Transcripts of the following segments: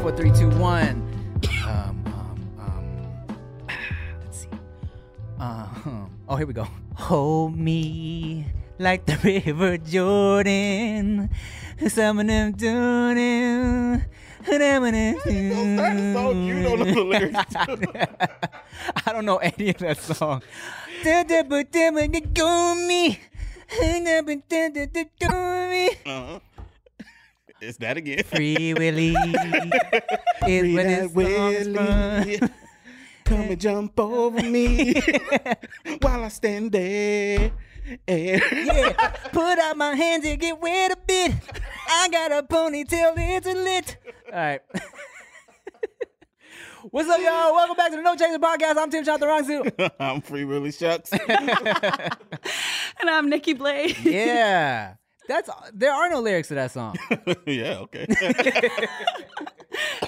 four, three, two, one. Um, um, um, let's see. Uh, oh, here we go. Hold me like the River Jordan. Some of them doing. That song, you don't know the lyrics I don't know any of that song. Uh-huh. It's that again. Free Willy is when that it's Willy. Willie. Come and jump over me while I stand there. And Yeah, put out my hands and get wet a bit. I got a ponytail, it's a lit. All right. What's up, y'all? Welcome back to the No Chaser Podcast. I'm Tim Chantarangsu. I'm free Willie Shucks. And I'm Nikki Blade. Yeah. That's there are no lyrics to that song. yeah, okay.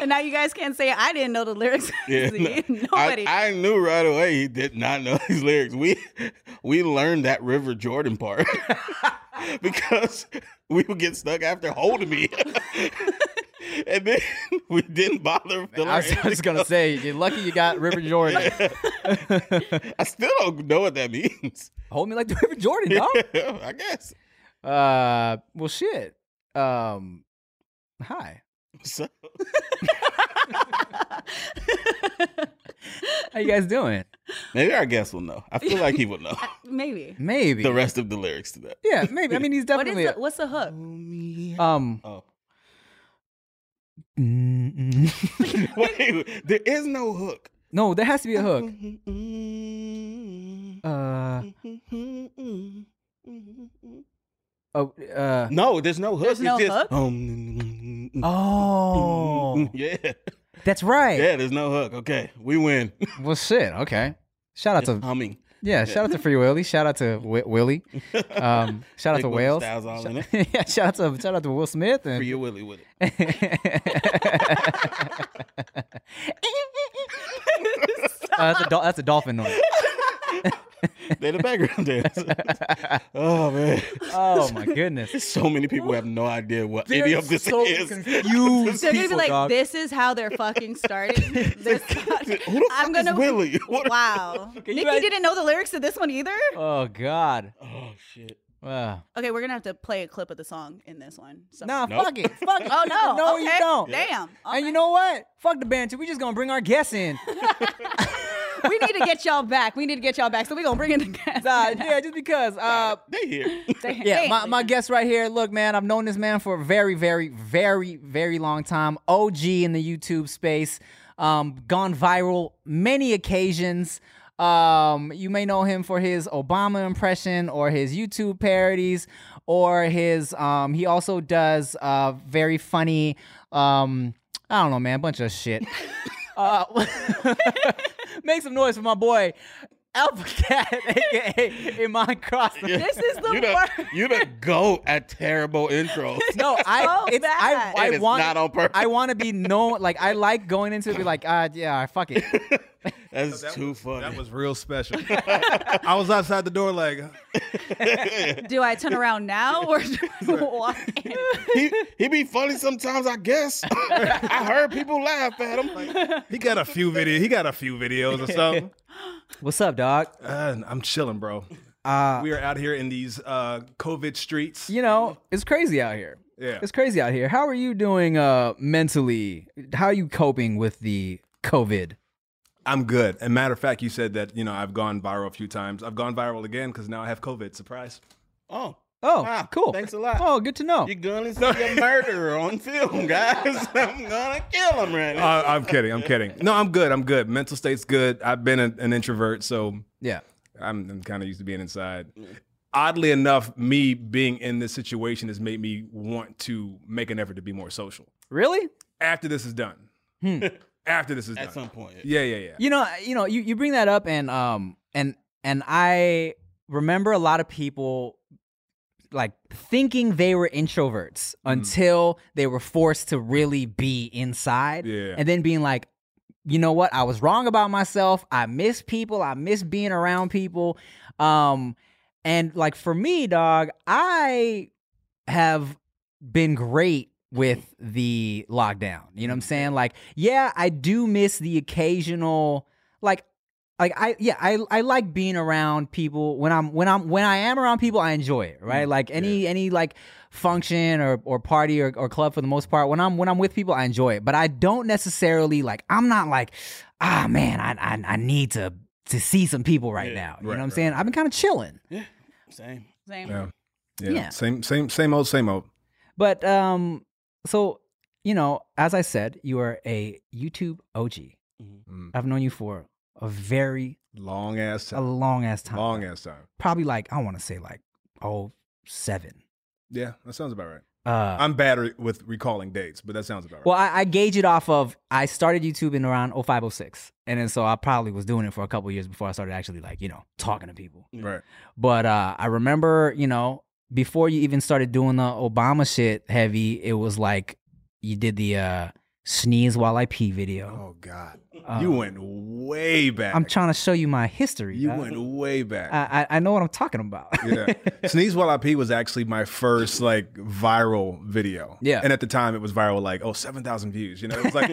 and now you guys can't say I didn't know the lyrics. Yeah, no, Nobody. I, I knew right away he did not know his lyrics. We we learned that River Jordan part because we would get stuck after holding me, and then we didn't bother. filling I was, our I was gonna say, you're lucky you got River Jordan. I still don't know what that means. Hold me like the River Jordan, dog. I guess. Uh, well, shit. Um, hi. So, How you guys doing? maybe our guest will know. I feel like he will know Maybe. Maybe the rest of the lyrics to that. Yeah, maybe. I mean, he's What is definitely. the, what's the hook? um. Oh. Wait, there is no hook. no, there has to be a hook. Uh. Oh. Uh. No, there's no hook. There's no it's just, hook? Um, Oh. yeah, That's right. yeah. There's no hook. Okay, we win. Well, shit. Okay. Shout out Just to humming. yeah. Shout out to Free Willie. Shout out to w- Willie. Um. Shout out to Willie Wales. Styles all in it. yeah. Shout out to shout out to Will Smith and Free your Willie with it. Uh, that's, a dol- that's a dolphin noise. They're the background dancers. oh man, Oh my goodness. so many people have no idea what any of this so is. confused They're gonna be like, dog. "This is how they're fucking starting." this Who I'm gonna Willie? What- Wow. you Nikki guys- didn't know the lyrics to this one either. Oh God. Oh shit. Wow. Okay, we're gonna have to play a clip of the song in this one. So- Nah, Nope. fuck it. Fuck it. Oh no. No, okay. you don't. Damn. And you know what? Fuck the banter. We just gonna bring our guests in. we need to get y'all back. We need to get y'all back. So we gonna bring in the guys. Nah, yeah, just because. Uh, They here. yeah, my, my guest right here. Look, man, I've known this man for a very, very, very, very long time. OG in the YouTube space. Um, gone viral many occasions. Um, you may know him for his Obama impression or his YouTube parodies or his um he also does uh very funny um I don't know man, bunch of shit. uh make some noise for my boy Alpha Cat, aka Iman Crosson. This is the you the, worst. you the goat at terrible intros. No, I so it's I bad. I And it's want not on purpose. I want to be known like I like going into it be like ah yeah fuck it. That's That too was, funny. That was real special. I was outside the door like, Do I turn around now or do I walk in? he he be funny sometimes, I guess. I heard people laugh at him. he got a few video. He got a few videos or something. What's up, dog? Uh, I'm chilling, bro. Uh We are out here in these uh, COVID streets. you know it's crazy out here. Yeah. It's crazy out here. How are you doing uh mentally? How are you coping with the COVID? I'm good. And matter of fact, you said that you know I've gone viral a few times. I've gone viral again because now I have COVID. Surprise. Oh, Oh, Wow, cool. thanks a lot. Oh, good to know. you're gonna see a murderer on film, guys. I'm gonna kill him right now. Uh, I'm kidding. I'm kidding. No, I'm good. I'm good. Mental state's good. I've been a, an introvert, so Yeah. I'm, I'm kind of used to being inside. Oddly enough, me being in this situation has made me want to make an effort to be more social. Really? After this is done. After this is done. At done. some point. Yeah, yeah, yeah. You know, you know, you, you bring that up and um and and I remember a lot of people like thinking they were introverts until they were forced to really be inside Yeah. and then being like you know what i was wrong about myself i miss people i miss being around people um and like for me dog i have been great with the lockdown. You know what I'm saying? Like, yeah, I do miss the occasional like like I yeah, I I like being around people when I'm when I'm when I am around people I enjoy it, right? Like any any like function or or party or, or club for the most part, when I'm when I'm with people I enjoy it. But I don't necessarily like I'm not like, ah man, I I, I need to to see some people right now. You know what I'm saying? I've been kind of chilling. Yeah, same. Same. Yeah. yeah. Yeah. Same, same, same old, same old. But um, so you know, as I said, you are a YouTube OG. Mm. I've known you for a very Long ass time. a long ass time. Long ass time. Probably like I want to say like oh seven. Yeah, that sounds about right. Uh, I'm bad re- with recalling dates, but that sounds about right. well, I, I gauge it off of I started YouTube in around 0506. and then so I probably was doing it for a couple years before I started actually like you know talking to people. right. But uh, I remember, you know, before you even started doing the Obama shit heavy, it was like you did the uh, sneeze while I pee video. Oh God, Uh, you went way back. I'm trying to show you my history. You dog. went way back. I, I I know what I'm talking about. yeah. Sneeze While I Pee was actually my first like viral video. Yeah. And at the time it was viral like, oh, 7,000 views. You know, it was like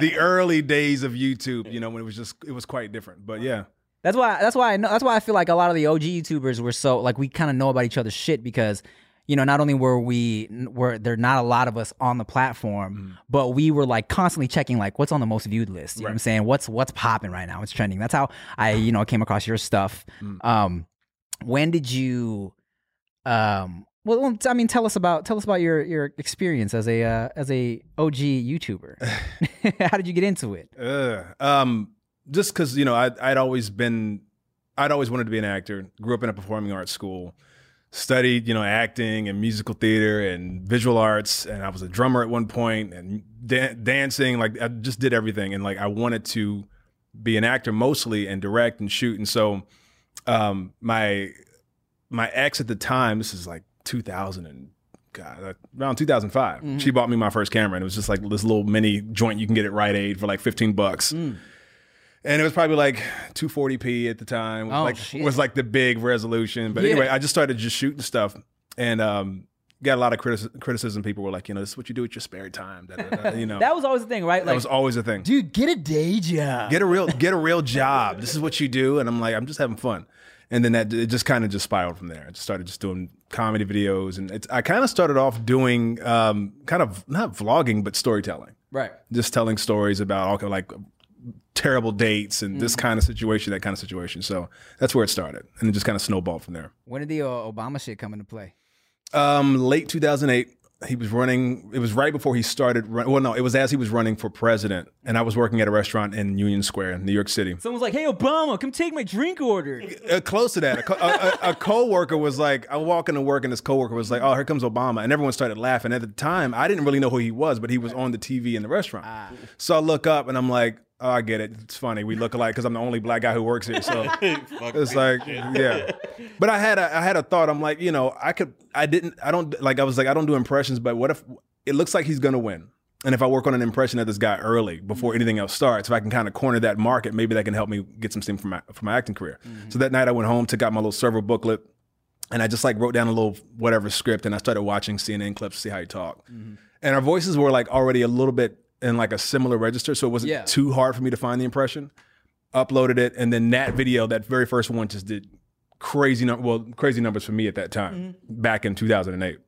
the early days of YouTube, you know, when it was just, it was quite different. But yeah. That's why. That's why I know. That's why I feel like a lot of the OG YouTubers were so like we kind of know about each other's shit because you know not only were we were there not a lot of us on the platform, but we were like constantly checking like what's on the most viewed list. You know what I'm saying? What's what's popping right now? What's trending? That's how I you know came across your stuff. Um, when did you? Um, well, I mean, tell us about tell us about your your experience as a uh, as a OG YouTuber. how did you get into it? Uh, um, just because you know I, I'd always been, I'd always wanted to be an actor. Grew up in a performing arts school, studied you know acting and musical theater and visual arts, and I was a drummer at one point and da- dancing. Like I just did everything, and like I wanted to be an actor mostly and direct and shoot. And so, um, my my ex at the time, this is like 2000 and God, uh, around 2005, she bought me my first camera, and it was just like this little mini joint you can get at Rite Aid for like 15 bucks. And it was probably like 240p at the time. Was Oh, like shit. was like the big resolution. But Yeah. anyway, I just started just shooting stuff, and um, got a lot of criticism. criticism. People were like, you know, this is what you do with your spare time. da, da, da, you know, That was always the thing, right? that was always a thing. dude, get a day job. Get a real get a real job. This is what you do. And I'm like, I'm just having fun. And then that it just kind of just spiraled from there. I just started just doing comedy videos, and it's, I kind of started off doing um, kind of not vlogging, but storytelling. right. Just telling stories about all like terrible dates and this kind of situation, that kind of situation. So that's where it started, and it just kind of snowballed from there. When did the uh, Obama shit come into play? Um, late 2008, he was running. It was right before he started. Run, well, no, it was as he was running for president, and I was working at a restaurant in Union Square, in New York City. Someone's like, "Hey, Obama, come take my drink order." Uh, close to that. A, co- a, a, a coworker was like, I walk into work and this coworker was like, "Oh, here comes Obama," and everyone started laughing. At the time, I didn't really know who he was, but he was on the TV in the restaurant. So I look up and I'm like, "Oh, I get it. It's funny. We look alike because I'm the only black guy who works here." So it's like, yeah. But I had a I had a thought. I'm like, you know, I could. I didn't. I don't like. I was like, I don't do impressions, but what if it looks like he's gonna win? And if I work on an impression of this guy early, before anything else starts, if I can kind of corner that market, maybe that can help me get some steam for my, from my acting career. So that night I went home, took out my little server booklet, and I just like wrote down a little whatever script, and I started watching CNN clips to see how he talked. Mm-hmm. And our voices were like already a little bit in like a similar register, so it wasn't Yeah. too hard for me to find the impression. Uploaded it, and then that video, that very first one, just did crazy num- well crazy numbers for me at that time back in 2008.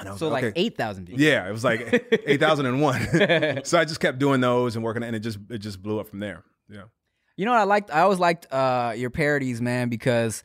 And I was So like okay. eight thousand views. Yeah, it was like 8001. so I just kept doing those and working and it just it just blew up from there. Yeah. You know what I liked? I always liked uh, your parodies, man, because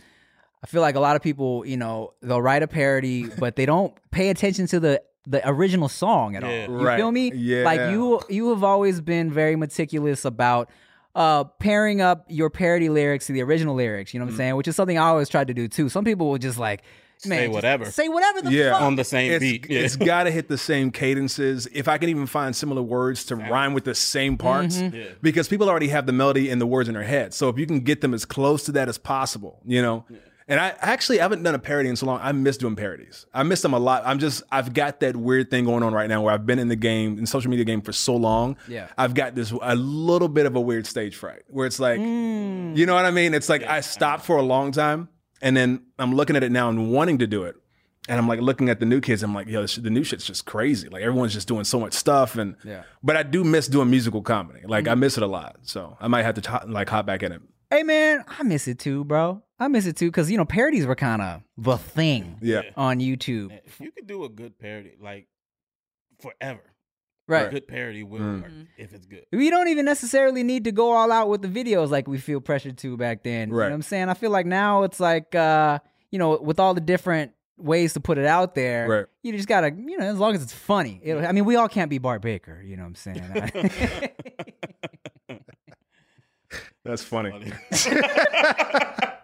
I feel like a lot of people, you know, they'll write a parody, but they don't pay attention to the the original song at Yeah. all. You Right. feel me? Yeah. Like you you have always been very meticulous about uh pairing up your parody lyrics to the original lyrics, you know what I'm saying? Which is something I always tried to do too. Some people will just like man, Say whatever. Say whatever the Yeah. fuck. on the same It's, beat. Yeah. it's got to hit the same cadences. If I can even find similar words to rhyme with the same parts, Mm-hmm. because people already have the melody and the words in their head. So if you can get them as close to that as possible, you know. And I actually haven't done a parody in so long. I miss doing parodies. I miss them a lot. I'm just I've got that weird thing going on right now where I've been in the game, in social media game for so long. Yeah. I've got this a little bit of a weird stage fright where it's like, Mm. you know what I mean? It's like I stopped for a long time and then I'm looking at it now and wanting to do it. and I'm like looking at the new kids. I'm like, yo, this, the new shit's just crazy. Like everyone's just doing so much stuff, and Yeah. But I do miss doing musical comedy. Like I miss it a lot. So I might have to t- like hop back in it. Hey man, I miss it too, bro. I miss it too because you know parodies were kind of the thing Yeah. on YouTube, if you could do a good parody, like forever, right? a good parody will Mm. work if it's good. We don't even necessarily need to go all out with the videos like we feel pressured to back then. You know Right. what I'm saying? I feel like now it's like uh, you know, with all the different ways to put it out there, Right. you just gotta, you know, as long as it's funny. It'll, I mean, we all can't be Bart Baker, you know what I'm saying? That's funny. Funny.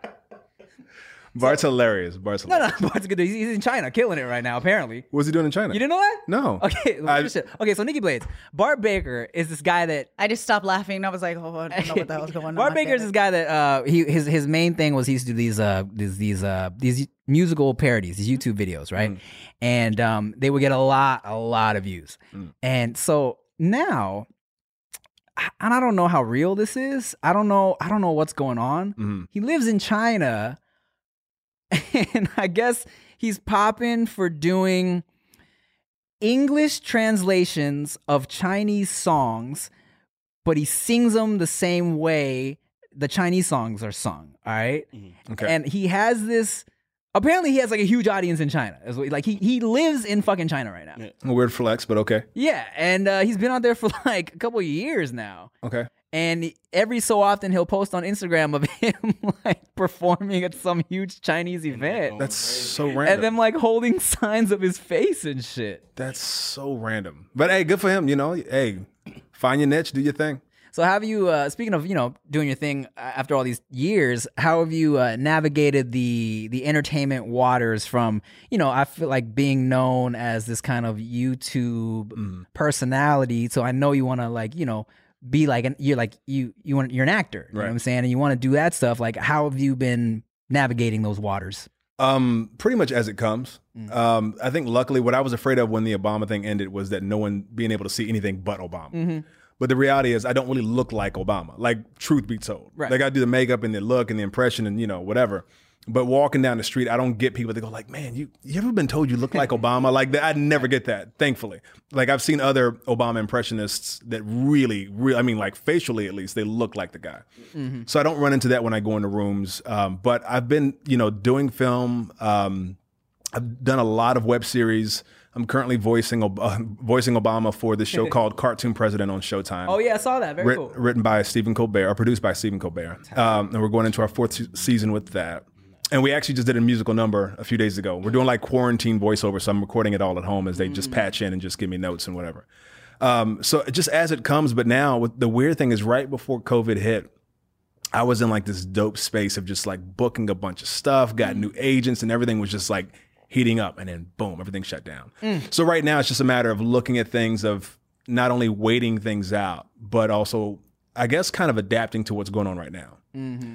Bart's hilarious. Bart's no, hilarious. no, Bart's good. He's, he's in China, killing it right now. Apparently, What's he doing in China? you didn't know that? No. Okay, I- okay. So Nikki Blades, Bart Baker is this guy that I just stopped laughing. I was like, oh, I don't know what the hell's going on. Bart up Baker's there. this guy that uh he his his main thing was he used to do these uh these these uh these musical parodies, these YouTube videos, right? And um they would get a lot a lot of views. And so now I- and I don't know how real this is. I don't know I don't know what's going on. Mhm. He lives in China and I guess he's popping for doing English translations of Chinese songs, but he sings them the same way the Chinese songs are sung. All right. Okay. And he has this. Apparently, he has like a huge audience in China. Is what- Like he he lives in fucking China right now. Yeah. A weird flex, but okay. Yeah, and uh, he's been out there for like a couple of years now. Okay. And every so often, he'll post on Instagram of him like performing at some huge Chinese event, That's so random. and random. them like holding signs of his face and shit. That's so random. But hey, good for him. You know, hey, find your niche, do your thing. So, how have you? Uh, speaking of, you know, doing your thing after all these years, how have you uh, navigated the the entertainment waters? From you know, I feel like being known as this kind of YouTube personality. So I know you want to like, you know, be like, an, you're like you you want you're an actor. You know what I'm saying? And you want to do that stuff. Like, how have you been navigating those waters? Um, pretty much as it comes. Um, I think luckily what I was afraid of when the Obama thing ended was that no one being able to see anything but Obama. But the reality is I don't really look like Obama. Like truth be told. Right. Like I do the makeup and the look and the impression and you know, whatever. But walking down the street, I don't get people that go like, "Man, you you ever been told you look like Obama?" Like that, I never get that. Thankfully, like I've seen other Obama impressionists that really, really, I mean, like facially at least, they look like the guy. So I don't run into that when I go into rooms. Um, but I've been, you know, doing film. Um, I've done a lot of web series. I'm currently voicing Ob- uh, voicing Obama for this show called Cartoon President on Showtime. Oh yeah, I saw that. Very Writ- cool. Written by Stephen Colbert, or produced by Stephen Colbert. Um, and we're going into our fourth se- season with that. And we actually just did a musical number a few days ago. We're doing like quarantine voiceover, so I'm recording it all at home as they just patch in and just give me notes and whatever. Um, so just as it comes, but now with the weird thing is right before COVID hit, I was in like this dope space of just like booking a bunch of stuff, got new agents, and everything was just like heating up, and then boom, everything shut down. So right now it's just a matter of looking at things of not only waiting things out, but also I guess kind of adapting to what's going on right now.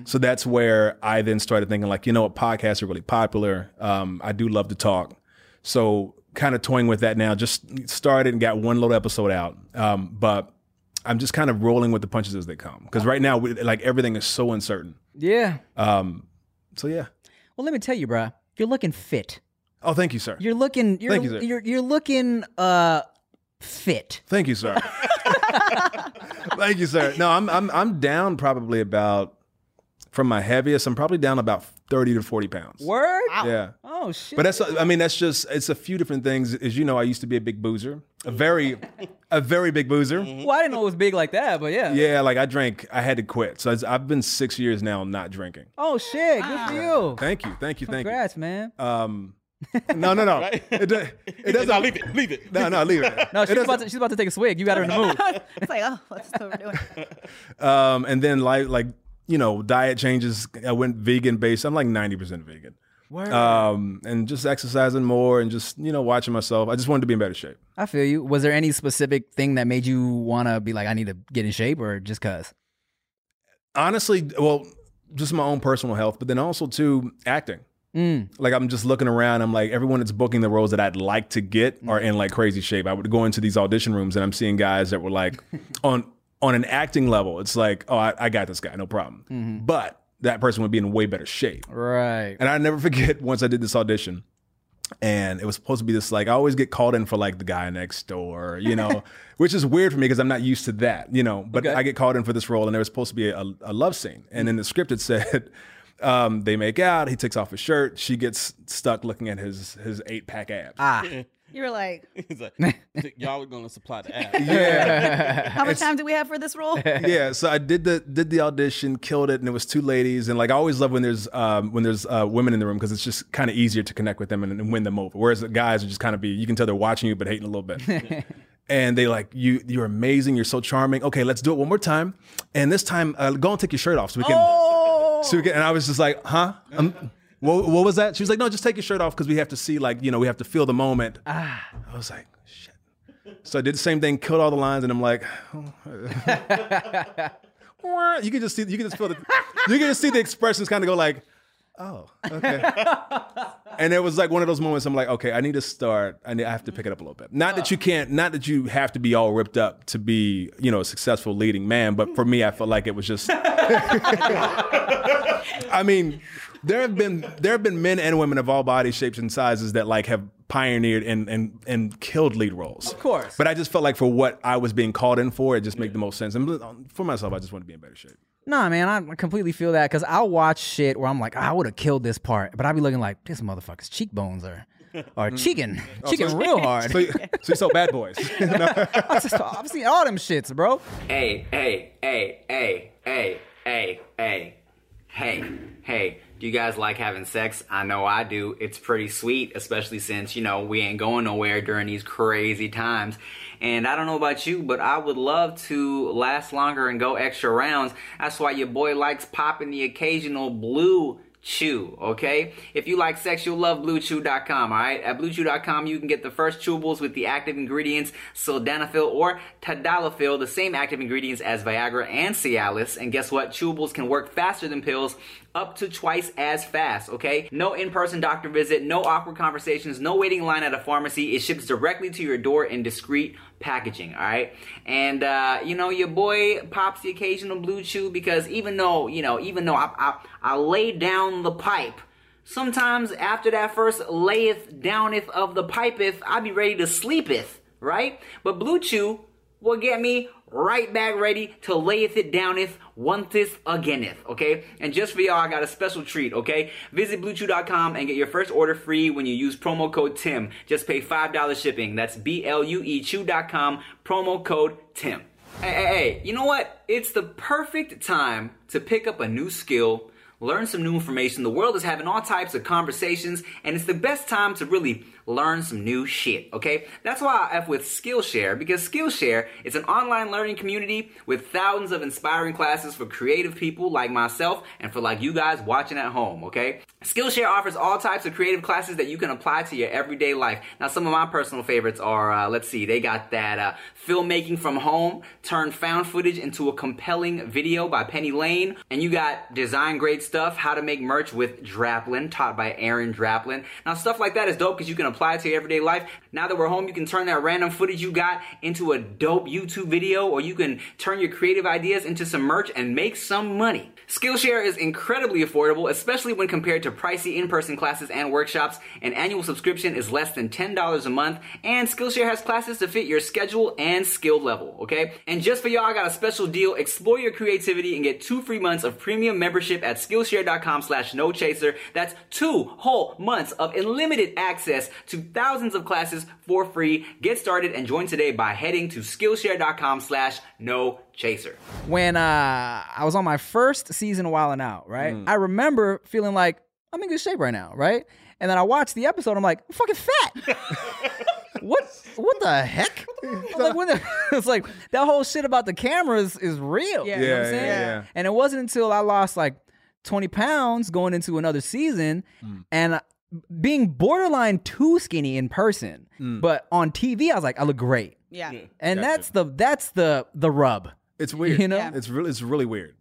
So that's where I then started thinking like, you know what, podcasts are really popular. Um, I do love to talk. So kind of toying with that now. Just started and got one little episode out. Um, but I'm just kind of rolling with the punches as they come because right now, we, like everything is so uncertain. Yeah. Um, so yeah. Well, let me tell you, bruh, you're looking fit. Oh, thank you, sir. You're looking. You're Thank you, sir. you're you're looking uh fit. Thank you, sir. thank you, sir. No, I'm I'm I'm down probably about from my heaviest. I'm probably down about thirty to forty pounds. Word. Yeah. Oh shit. But that's I mean that's just it's a few different things. As you know, I used to be a big boozer, a very a very big boozer. well, I didn't know it was big like that, but yeah. Yeah, like I drank, I had to quit. So it's- I've been six years now not drinking. Oh shit. Good for you. Thank you, thank you, thank you. Congrats, man. Um, no, no, no. Right? It, do- it doesn't. leave it. Leave it. No, no, leave it. No, she's doesn't- about to she's about to take a swig. You got her in the mood. it's like, oh, what's what we're doing? Um, and then like like you know, diet changes. I went vegan based. I'm like ninety percent vegan. Word. Um, and just exercising more and just you know watching myself. I just wanted to be in better shape. I feel you. Was there any specific thing that made you want to be like, I need to get in shape, or just cause? Honestly, well, just my own personal health, but then also too acting. Mm. Like I'm just looking around. I'm like everyone that's booking the roles that I'd like to get mm. are in like crazy shape. I would go into these audition rooms and I'm seeing guys that were like on on an acting level. It's like, oh, I, I got this guy, no problem. Mm-hmm. But that person would be in way better shape. Right. And I never forget once I did this audition. and it was supposed to be this like I always get called in for like the guy next door, you know, which is weird for me because I'm not used to that, you know. But Okay. I get called in for this role, and there was supposed to be a, a love scene, and mm. in the script it said. Um, they make out. He takes off his shirt. She gets stuck looking at his his eight pack abs. Ah, You were like, He's like, y'all are gonna supply the app. yeah, how much time do we have for this role? yeah. So I did the did the audition, killed it, and it was two ladies. And like I always love when there's um, when there's uh, women in the room because it's just kind of easier to connect with them and, and win them over. Whereas the guys are just kind of be you can tell they're watching you but hating a little bit. and they like you you're amazing, you're so charming. Okay, let's do it one more time. And this time, uh, go and take your shirt off so we can. Oh. So we can, and I was just like, huh? Um, what, what was that? She was like, no, just take your shirt off because we have to see, like, you know, we have to feel the moment. I was like, shit. So I did the same thing, killed all the lines, and I'm like, you can just see, you can just feel the, you can just see the expressions kind of go like, oh, okay. and it was like one of those moments. I'm like, okay, I need to start. I need, I have to pick it up a little bit. Not that you oh. can't, not that you have to be all ripped up to be, you know, a successful leading man, but for me, I felt like it was just. I mean, there have been there have been men and women of all body shapes and sizes that like have pioneered and and and killed lead roles. Of course. But I just felt like for what I was being called in for, it just made the most sense. And um, for myself, I just want to be in better shape. Nah, man, I completely feel that because I'll watch shit where I'm like, ah, I would have killed this part, but I'll be looking like this motherfucker's cheekbones are are mm-hmm. cheeking, oh, cheeking real hard. So, you- so you saw Bad Boys. I've just- I've seen all them shits, bro. Hey, hey, hey, hey, hey, hey, hey, hey, hey. Do you guys like having sex? I know I do. It's pretty sweet, especially since, you know, we ain't going nowhere during these crazy times. And I don't know about you, but I would love to last longer and go extra rounds. That's why your boy likes popping the occasional blue Chew, okay? If you like sex, you'll love BlueChew.com, alright? At BlueChew.com, you can get the first chewables with the active ingredients sildenafil or tadalafil, the same active ingredients as Viagra and Cialis. And guess what? Chewables can work faster than pills, up to twice as fast, okay? No in-person doctor visit, no awkward conversations, no waiting line at a pharmacy. It ships directly to your door in discreet packaging, alright? And, uh, you know, your boy pops the occasional BlueChew because even though, you know, even though I, I, I lay down the pipe, sometimes after that first layeth downeth of the pipeth, I be ready to sleepeth, right? But BlueChew will get me right back ready to layeth it downeth onetheth againeth, okay? And just for y'all, I got a special treat, okay? Visit bluechew.com and get your first order free when you use promo code TIM. Just pay $5 shipping. That's B-L-U-E chew.com, promo code TIM. Hey, hey, hey, you know what? It's the perfect time to pick up a new skill, learn some new information. The world is having all types of conversations, and it's the best time to really learn some new shit, okay? That's why I F with Skillshare, because Skillshare is an online learning community with thousands of inspiring classes for creative people like myself and for like you guys watching at home, okay? Skillshare offers all types of creative classes that you can apply to your everyday life. Now, some of my personal favorites are, uh, let's see, they got that uh, filmmaking from home, turn found footage into a compelling video by Penny Lane, and you got design great stuff, how to make merch with Draplin, taught by Aaron Draplin. Now, stuff like that is dope because you can apply it to your everyday life. Now that we're home, you can turn that random footage you got into a dope YouTube video, or you can turn your creative ideas into some merch and make some money. Skillshare is incredibly affordable, especially when compared to pricey in-person classes and workshops. An annual subscription is less than $10 a month, and Skillshare has classes to fit your schedule and skill level, okay? And just for y'all, I got a special deal. Explore your creativity and get two free months of premium membership at Skillshare.com slash no chaser. That's two whole months of unlimited access to thousands of classes for free. Get started and join today by heading to Skillshare.com slash no chaser. When uh, I was on my first season of Wildin' Out, right? Mm. I remember feeling like I'm in good shape right now, right? And then I watched the episode. I'm like, I'm fucking fat. what? What the heck? Like, what the- it's like that whole shit about the cameras is real. Yeah. You know what I'm Yeah, saying? yeah, yeah. And it wasn't until I lost like 20 pounds going into another season, Mm. and uh, being borderline too skinny in person, Mm. but on TV, I was like, I look great. Yeah. And that's the that's the the rub. It's weird. You know? Yeah. It's really it's really weird.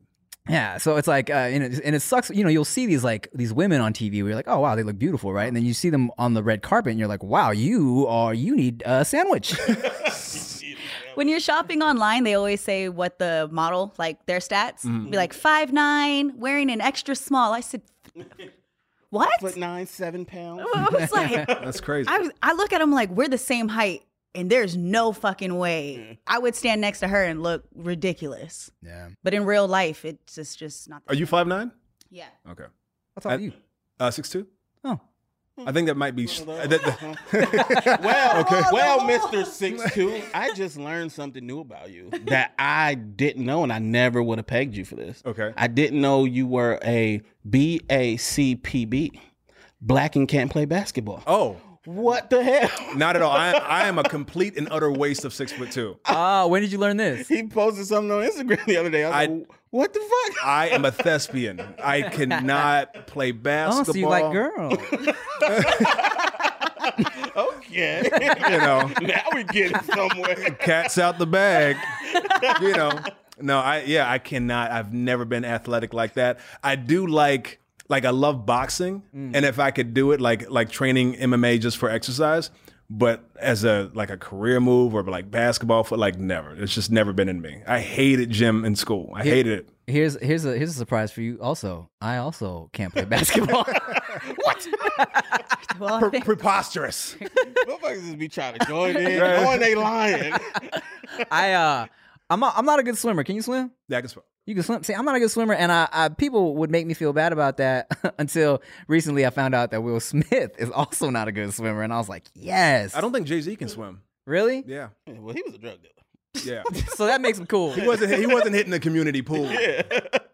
Yeah, so it's like, uh, and, it, and it sucks. You know, you'll see these like these women on TV where you're like, oh wow, they look beautiful, right? And then you see them on the red carpet, and you're like, wow, you are you need a sandwich. When you're shopping online, they always say what the model, like their stats, be like five nine, wearing an extra small. I said, What? Foot nine, seven pounds. I was like, That's crazy. I, was- I look at them like we're the same height, and there's no fucking way I would stand next to her and look ridiculous. Yeah. But in real life, it's just just not. Are you five nine? Yeah. Okay. What's up I- with you? Uh, six two. Oh. I think that might be. sh- that- that- Well, well, Mister Six Two, I just learned something new about you that I didn't know, and I never would have pegged you for this. Okay. I didn't know you were a BACPB, black and can't play basketball. oh, What the hell? not at all. I, I am a complete and utter waste of six foot two. Ah, when did you learn this? He posted something on Instagram the other day. I was I- like, what the fuck? I am a thespian. I cannot play basketball. Oh, basketball. so you like girls? okay. You know, now we get it somewhere. cat's out the bag. You know, no, I yeah, I cannot. I've never been athletic like that. I do like like I love boxing, and if I could do it, like like training MMA just for exercise. But as a like a career move or like basketball for like never. It's just never been in me. I hated gym in school. I hated it. Here's here's a here's a surprise for you. Also, I also can't play basketball. Well, I Pre- think- preposterous. Motherfuckers just be trying to join in, knowing they lying. I uh, I'm not, I'm not a good swimmer. Can you swim? Yeah, I can sw- You can swim. See, I'm not a good swimmer, and I, I people would make me feel bad about that until recently. I found out that Will Smith is also not a good swimmer, and I was like, yes. I don't think Jay Z can swim. really. Yeah, well, he was a drug dealer. yeah. So that makes him cool. He wasn't. He wasn't hitting the community pool.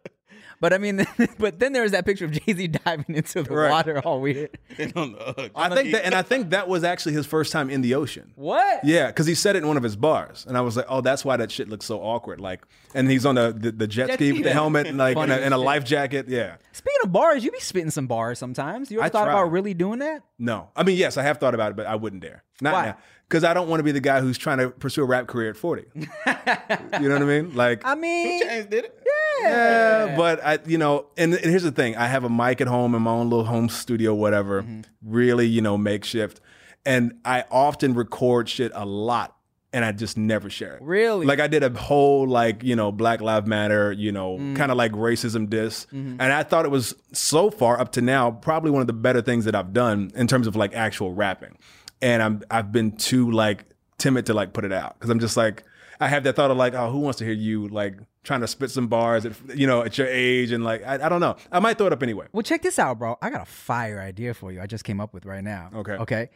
But I mean, but then there's that picture of Jay Z diving into the Right. water, all weird. And on the hook. I think that, and I think that was actually his first time in the ocean. What? Yeah, because he said it in one of his bars, and I was like, "Oh, that's why that shit looks so awkward." Like, and he's on the the, the jet, ski with the helmet and like in a, in a life jacket. Yeah, Speaking of bars, you be spitting some bars sometimes. You ever I thought try. about really doing that? no, I mean, yes, I have thought about it, but I wouldn't dare. Not Why? now, because I don't want to be the guy who's trying to pursue a rap career at forty. you know what I mean? Like, I mean, James did it. Yeah, but I, you know, and, and here's the thing: I have a mic at home in my own little home studio, whatever. Mm-hmm. Really, you know, makeshift, and I often record shit a lot, and I just never share it. Really? Like I did a whole like you know Black Lives Matter, you know, Mm. kind of like racism diss, Mm-hmm. and I thought it was so far up to now probably one of the better things that I've done in terms of like actual rapping, and I'm I've been too like timid to like put it out because I'm just like I have that thought of like oh who wants to hear you like trying to spit some bars at you know at your age and like I, I don't know I might throw it up anyway. Well, check this out, bro. I got a fire idea for you. I just came up with right now. Okay. Okay.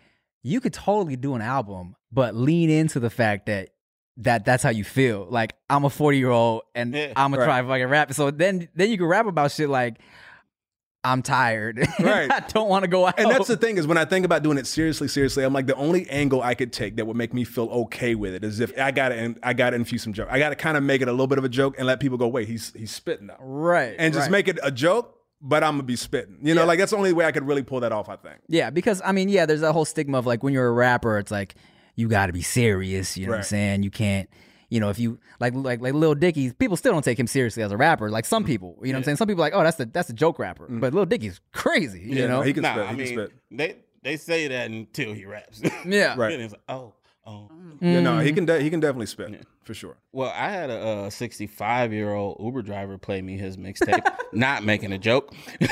You could totally do an album, but lean into the fact that that that's how you feel. Like I'm a 40 year old and I'm gonna Right. try fucking rap. So then then you can rap about shit like I'm tired. Right. I don't want to go out. And that's the thing is when I think about doing it seriously, seriously, I'm like the only angle I could take that would make me feel okay with it is if I got to I got to infuse some joke. I got to kind of make it a little bit of a joke and let people go, wait, he's he's spitting now, right. and just right. make it a joke, but I'm gonna be spitting. You know, Yeah. like that's the only way I could really pull that off. I think. Yeah, because I mean, yeah, there's that whole stigma of like when you're a rapper, it's like you got to be serious. You know what I'm saying? You can't. You know, if you like like like Lil Dicky, people still don't take him seriously as a rapper. Like some people, you know what I'm saying? Some people are like, oh, that's the that's a joke rapper. But Lil Dicky's crazy. You Yeah, know? he can Nah, spit. I He mean, spit. they they say that until he raps. yeah. Right. And it's like, oh, oh. Yeah, no, he can de- he can definitely spit for sure. Well, I had a, uh 65 year old Uber driver play me his mixtape, not making a joke.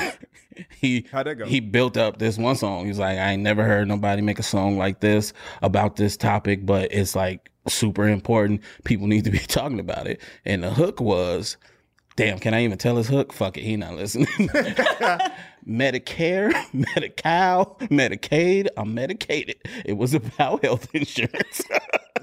he How'd that go? He built up this one song. He's like, I ain't never heard nobody make a song like this about this topic, but it's like super important. People need to be talking about it. And the hook was, damn, can I even tell his hook? Fuck it, he not listening. Medicare, Medi-Cal, Medicaid, I'm medicated. It was about health insurance.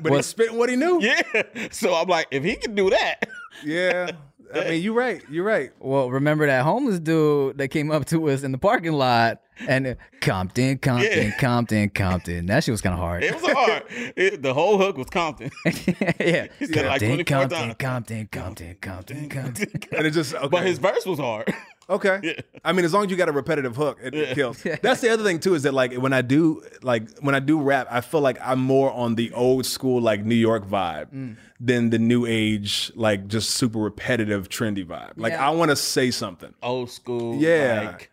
But he spitting what he knew. yeah. So I'm like, if he can do that, Yeah. I mean, you're right. You're right. Well, remember that homeless dude that came up to us in the parking lot and uh, Compton, Compton, Yeah. Compton, Compton. That shit was kind of hard. it was hard. It, the whole hook was Compton. yeah. He said it like 24 Compton, times. Compton, Compton, Compton, Compton. And it just okay. But his verse was hard. Okay. I mean, as long as you got a repetitive hook, it, it kills. That's the other thing too, is that like when I do like when I do rap, I feel like I'm more on the old school like New York vibe Mm. than the new age like just super repetitive trendy vibe. Like Yeah. I want to say something. Old school, Yeah. like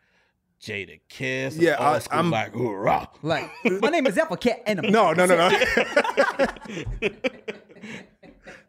Jada Kiss. Yeah, I, I'm like hoorah. Like, my name is Cat and I'm No, no, no, no.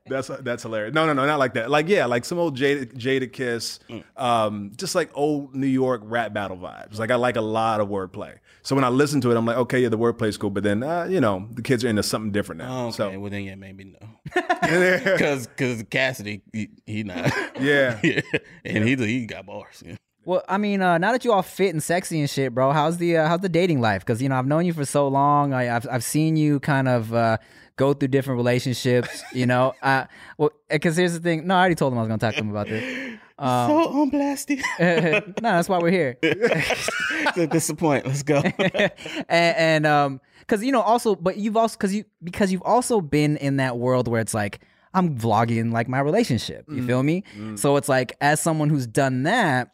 That's that's hilarious. No, no, no, not like that. Like yeah, like some old Jada, Jadakiss, Mm. um, just like old New York rap battle vibes. Like I like a lot of wordplay. So when I listen to it, I'm like, okay, yeah, the wordplay's cool, but then uh, you know the kids are into something different now. Oh, okay, So well then yeah, maybe no. Because because Cassidy he, he not Yeah. yeah, and he he got bars. Yeah. Well, I mean, uh, now that you all fit and sexy and shit, bro, how's the uh, how's the dating life? Because you know I've known you for so long. I, I've I've seen you kind of uh, go through different relationships. You know, uh, well, because here's the thing. No, I already told him I was gonna talk to him about this. Um, so unblasted. no, that's why we're here. At this point, let's go. and, and um because you know also but you've also because you because you've also been in that world where it's like i'm vlogging like my relationship you feel me so it's like as someone who's done that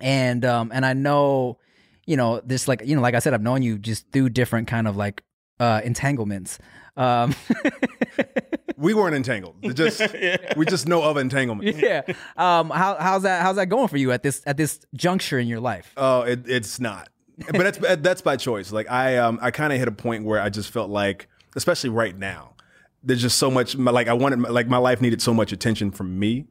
and um and i know you know this like you know like i said i've known you just through different kind of like uh entanglements um we weren't entangled. It just we just know of entanglement. yeah um how how's that how's that going for you at this at this juncture in your life Oh, it, it's not. But that's that's by choice. Like I um I kind of hit a point where I just felt like, especially right now, there's just so much. Like I wanted, like my life needed so much attention from me,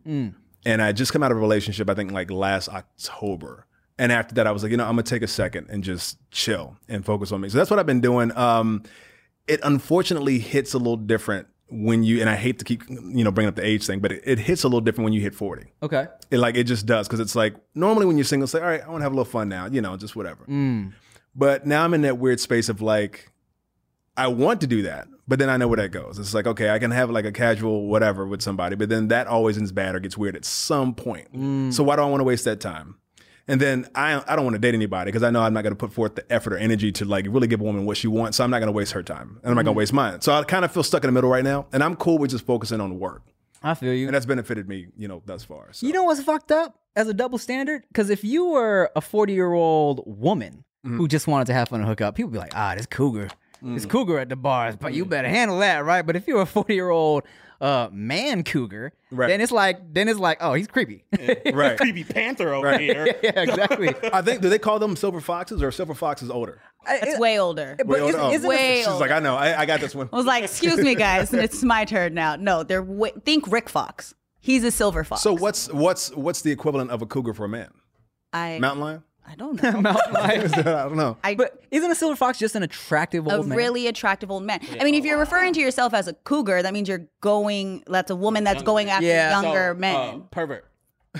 and I just come out of a relationship. I think like last October, and after that, I was like, you know, I'm gonna take a second and just chill and focus on me. So that's what I've been doing. Um, it unfortunately hits a little different when you and I hate to keep you know bringing up the age thing, but it, it hits a little different when you hit 40. okay It like it just does because it's like normally when you're single, like all right, I want to have a little fun now, you know, just whatever. But now I'm in that weird space of like, I want to do that, but then I know where that goes. It's like okay, I can have like a casual whatever with somebody, but then that always ends bad or gets weird at some point. So why do I want to waste that time? And then I I don't want to date anybody because I know I'm not going to put forth the effort or energy to like really give a woman what she wants. So I'm not going to waste her time, and I'm not going to waste mine. So I kind of feel stuck in the middle right now, and I'm cool with just focusing on work, i feel you and that's benefited me, you know, thus far. So. You know what's fucked up as a double standard? Because if you were a 40 year old woman Mm-hmm. who just wanted to have fun and hook up, people be like, ah, this cougar. This Mm. cougar at the bars, but you better handle that, right? But if you're a 40 year old uh, man cougar, Right. then it's like, then it's like, oh, he's creepy. right. Creepy Panther over here. yeah, exactly. I think do they call them silver foxes or silver foxes older? It's way older. But Way isn't, older? Oh. isn't it- Way She's like, I know, I, I got this one. I was like, excuse me, guys, and it's my turn now. No, they're way, think Rick Fox. He's a silver fox. So what's what's what's the equivalent of a cougar for a man? I Mountain lion? I don't know. Mountain lion. I don't know. I But isn't a silver fox just an attractive a old man? A really attractive old man. I mean, if you're referring to yourself as a cougar, that means you're going. That's a woman that's going after Yeah. younger So, men. uh, pervert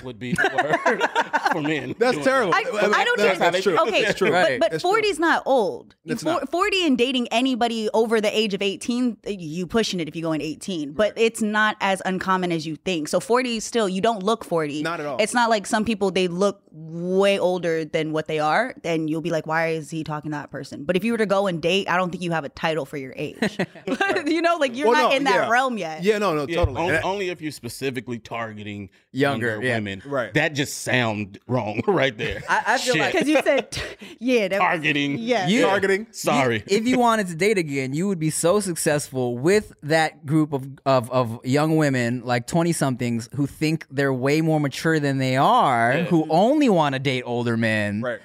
would be the word for men. That's terrible. that. I, Well, I don't that's- hear that's true. Okay, That's true. Right. but, but 40 is not old. It's For- not. 40 and dating anybody over the age of 18, you pushing it if you go in 18. But it's not as uncommon as you think. So 40 is still, you don't look 40. Not at all. It's not like some people, they look way older than what they are. Then you'll be like, why is he talking to that person? But if you were to go and date, I don't think you have a title for your age. you know, like you're Well, not no, in that yeah. realm yet. Yeah, no, no, Yeah, totally. only, And only if you're specifically targeting Younger, younger, yeah. Women. Right. That just sound wrong right there. I, I feel Shit. like Because you said, yeah, that was- targeting. Yeah. You- Targeting. Sorry. if you wanted to date again, you would be so successful with that group of, of, of young women, like 20 somethings, who think they're way more mature than they are, who only want to date older men. right.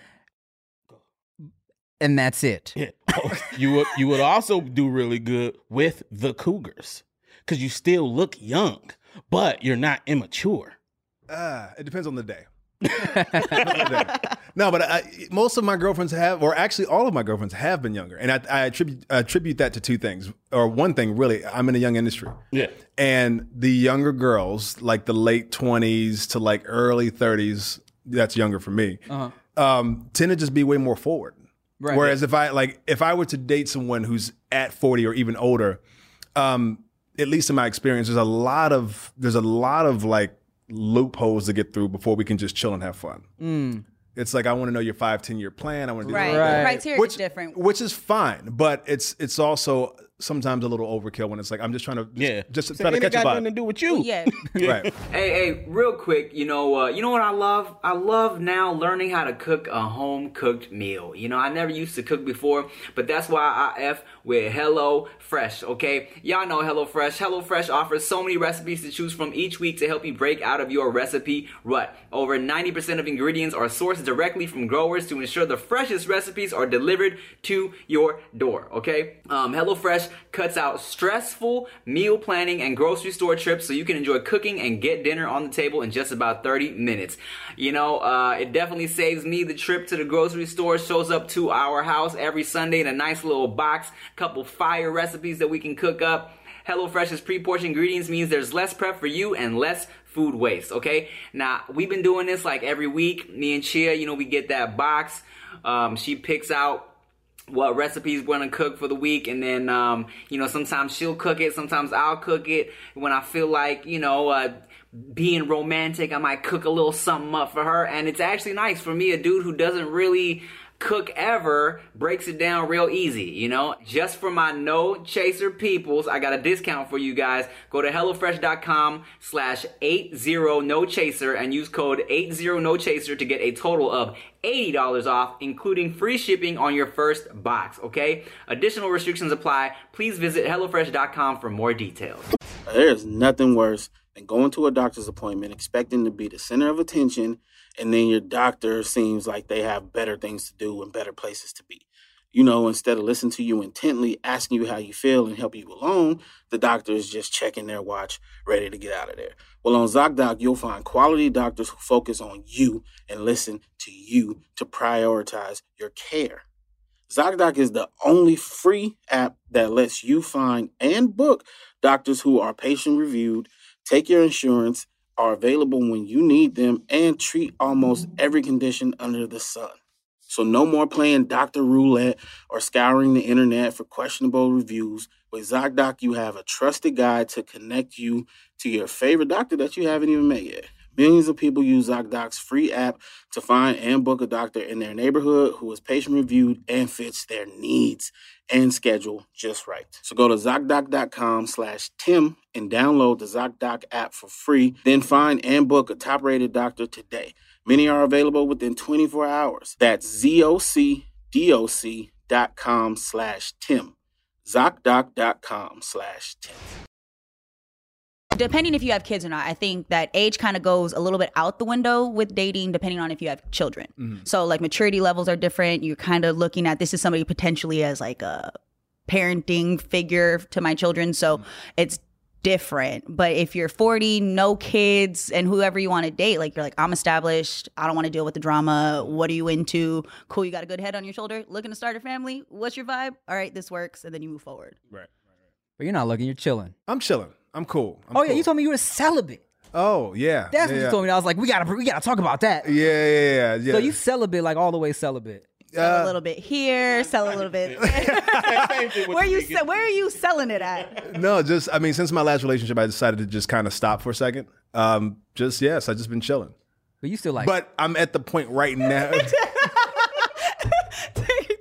And that's it. Yeah. Oh, you would you would also do really good with the cougars because you still look young, but you're not immature. Ah, it depends on the day. no, but I, most of my girlfriends have, or actually all of my girlfriends have been younger, and I, I attribute attribute that to two things, or one thing really. I'm in a young industry, Yeah. and the younger girls, like the late 20s to like early 30s, that's younger for me, um, tend to just be way more forward. Right. Whereas if I like, if I were to date someone who's at 40 or even older, um, at least in my experience, there's a lot of there's a lot of like loopholes to get through before we can just chill and have fun. It's like I want to know your five, ten year plan. I want to do Right. this, Right. criteria which is different. which is fine, but it's it's also sometimes a little overkill when it's like I'm just trying to just, Yeah. just So try to ain't catch it got nothing to do with you. Yeah. right. Hey, hey, real quick, you know, uh, you know what I love? I love now learning how to cook a home cooked meal. You know, I never used to cook before, but that's why I F with Hello Fresh, okay? Y'all know HelloFresh. Hello Fresh offers so many recipes to choose from each week to help you break out of your recipe rut. Over 90% of ingredients are sourced directly from growers to ensure the freshest recipes are delivered to your door, okay? Um, Hello Fresh HelloFresh cuts out stressful meal planning and grocery store trips so you can enjoy cooking and get dinner on the table in just about 30 minutes. You know, uh, it definitely saves me the trip to the grocery store, shows up to our house every Sunday in a nice little box, couple fire recipes that we can cook up. HelloFresh's pre-portioned ingredients means there's less prep for you and less food waste, okay? Now, we've been doing this like every week. Me and Chia, you know, we get that box. Um, she picks out what recipes we're gonna cook for the week and then um, you know sometimes she'll cook it sometimes i'll cook it. When i feel like you know uh, being romantic i might cook a little something up for her and it's actually nice for me a dude who doesn't really cook ever breaks it down real easy you know just for my no chaser peoples i got a discount for you guys go to hellofresh.com slash 80 no chaser and use code 80 no chaser to get a total of $80 off, including free shipping on your first box, okay? Additional restrictions apply. Please visit HelloFresh.com for more details. There's nothing worse than going to a doctor's appointment expecting to be the center of attention, and then your doctor seems like they have better things to do and better places to be. You know, instead of listening to you intently, asking you how you feel and help you along, the doctor is just checking their watch, ready to get out of there. Well, on ZocDoc, you'll find quality doctors who focus on you and listen to you to prioritize your care. ZocDoc is the only free app that lets you find and book doctors who are patient reviewed, take your insurance, are available when you need them, and treat almost every condition under the sun. So no more playing doctor roulette or scouring the internet for questionable reviews. With ZocDoc, you have a trusted guide to connect you to your favorite doctor that you haven't even met yet. Millions of people use ZocDoc's free app to find and book a doctor in their neighborhood who is patient reviewed and fits their needs and schedule just right. So go to ZocDoc.com slash Tim and download the ZocDoc app for free. Then find and book a top rated doctor today. Many are available within 24 hours. That's ZocDoc.com slash Tim. ZocDoc.com slash Tim. Depending if you have kids or not, I think that age kind of goes a little bit out the window with dating, depending on if you have children. Mm-hmm. So, like, maturity levels are different. You're kind of looking at this is somebody potentially as like a parenting figure to my children. So, mm-hmm. it's different. But if you're 40, no kids, and whoever you want to date, like, you're like, I'm established. I don't want to deal with the drama. What are you into? Cool, you got a good head on your shoulder. Looking to start a family. What's your vibe? All right, this works. And then you move forward. Right. But you're not looking, you're chilling. I'm chilling. I'm cool. I'm Oh yeah, cool. you told me you were celibate. Oh yeah. That's yeah, what you told me. I was like, we gotta we gotta talk about that. Yeah, yeah, yeah, yeah. So you celibate like all the way celibate. Sell Uh, a little bit here, sell a little bit. where you se- where are you selling it at? no, just I mean, since my last relationship, I decided to just kind of stop for a second. Um, just yes, I just been chilling. But you still like But I'm at the point right now.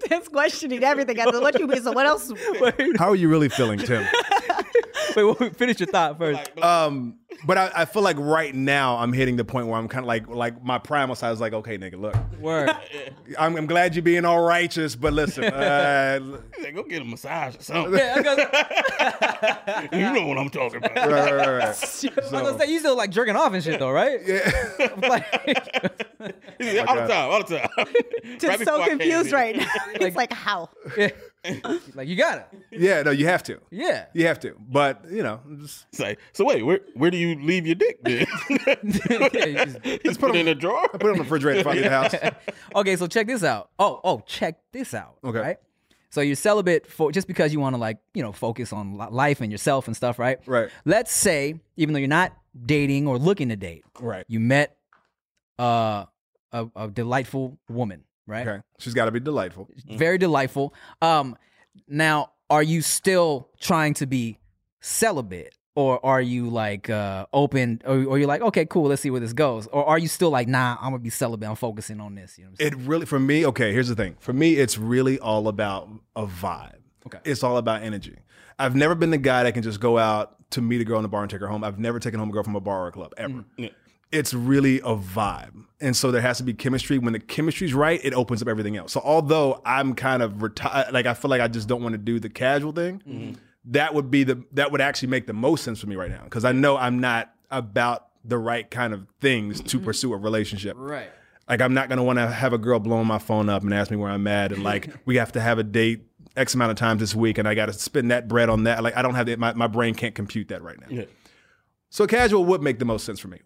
That's questioning everything. I said, what you mean? So what else? how are you really feeling, Tim? Wait, wait, finish your thought first. Um, but I, I feel like right now I'm hitting the point where I'm kind of like like my primal side is like, okay, nigga, look, Word. I'm, I'm glad you're being all righteous, but listen, uh, Hey, go get a massage or something. yeah, I you know what I'm talking about. right, right, right, right. I was gonna say you still like jerking off and shit though, right? Yeah. Like, Yeah, all the time, all the time. Right Just before so confused right now. It's like how? yeah. like you got it. yeah, no, you have to. Yeah. You have to. But you know, just, Say, so wait, where where do you leave your dick then? Yeah, you just- Just put it in a drawer. I put it on the refrigerator in front of the house. okay, so check this out. Oh, oh, check this out. Okay. Right? So you're celibate for just because you want to like, you know, focus on life and yourself and stuff, right? Right. Let's say, even though you're not dating or looking to date, Right. you met uh, a, a delightful woman, right? Okay. She's got to be delightful. Very delightful. Um, now, are you still trying to be celibate? Or are you like uh, open, or, or you're like, okay, cool, let's see where this goes? Or are you still like, nah, I'm gonna be celibate, I'm focusing on this? You know what I'm saying? It really, for me, okay, here's the thing. For me, it's really all about a vibe. Okay. It's all about energy. I've never been the guy that can just go out to meet a girl in the bar and take her home. I've never taken home a girl from a bar or a club, ever. It's really a vibe. And so there has to be chemistry. When the chemistry's right, it opens up everything else. So although I'm kind of retired, like I feel like I just don't want to do the casual thing, mm-hmm. that would be the, that would actually make the most sense for me right now. Cause I know I'm not about the right kind of things to mm-hmm. pursue a relationship. Right. Like I'm not gonna want to have a girl blowing my phone up and ask me where I'm at, and like we have to have a date X amount of times this week, and I got to spend that bread on that. Like I don't have the, my my brain can't compute that right now. Yeah. So casual would make the most sense for me.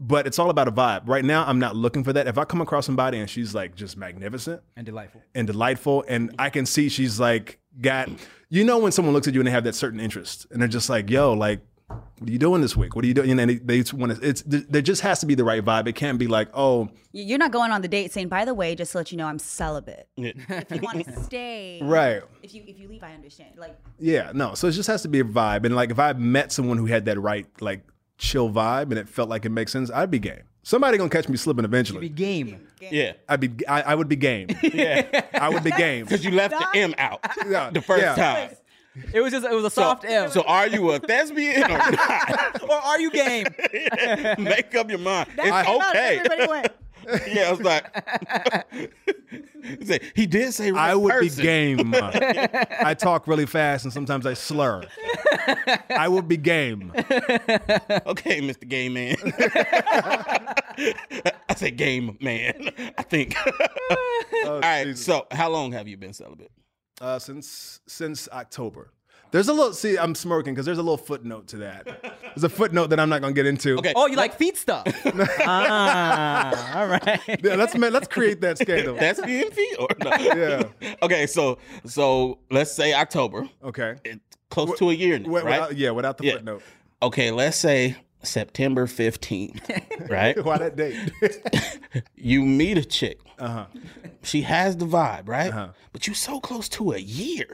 But it's all about a vibe. Right now, I'm not looking for that. If I come across somebody and she's like just magnificent And delightful. and delightful, and I can see she's like got, you know, when someone looks at you and they have that certain interest, and they're just like, "Yo, like, what are you doing this week? What are you doing?" And they, they want to. It's there just has to be the right vibe. It can't be like, "Oh, You're not going on the date saying, by the way, just to let you know, I'm celibate. Yeah. If you want to stay, right." If you if you leave, I understand. Like Yeah, no. So it just has to be a vibe. And like if I met someone who had that right, like chill vibe and it felt like it makes sense, I'd be game. Somebody gonna catch me slipping eventually. Be eventually. game. Yeah. I'd be I, I would be game. Yeah. I would be game. Because you left the M out Yeah, the first yeah. time. It was just it was a soft M. So are you a thespian or not? or are you game? Make up your mind. that's It's okay. Everybody went. yeah, I was like, He did say right I would person. be game. I talk really fast and sometimes I slur. I would be game. Okay, Mr. Gay Man. I said game man. I think. All right. Jesus. So, how long have you been celibate? Uh, since since October. There's a little see, I'm smirking because there's a little footnote to that. There's a footnote that I'm not gonna get into. Okay. Oh, you like feet stuff? ah, all right. Yeah, let's ma- let's create that scandal. That's being feet or no? Yeah. Okay. So, so let's say October. Okay. It's close to a year now, Wi- right? without- yeah, without the Yeah. footnote. Okay. Let's say September 15th, right? Why that date? you meet a chick. uh-huh. She has the vibe, right? Uh-huh. But you so close to a year.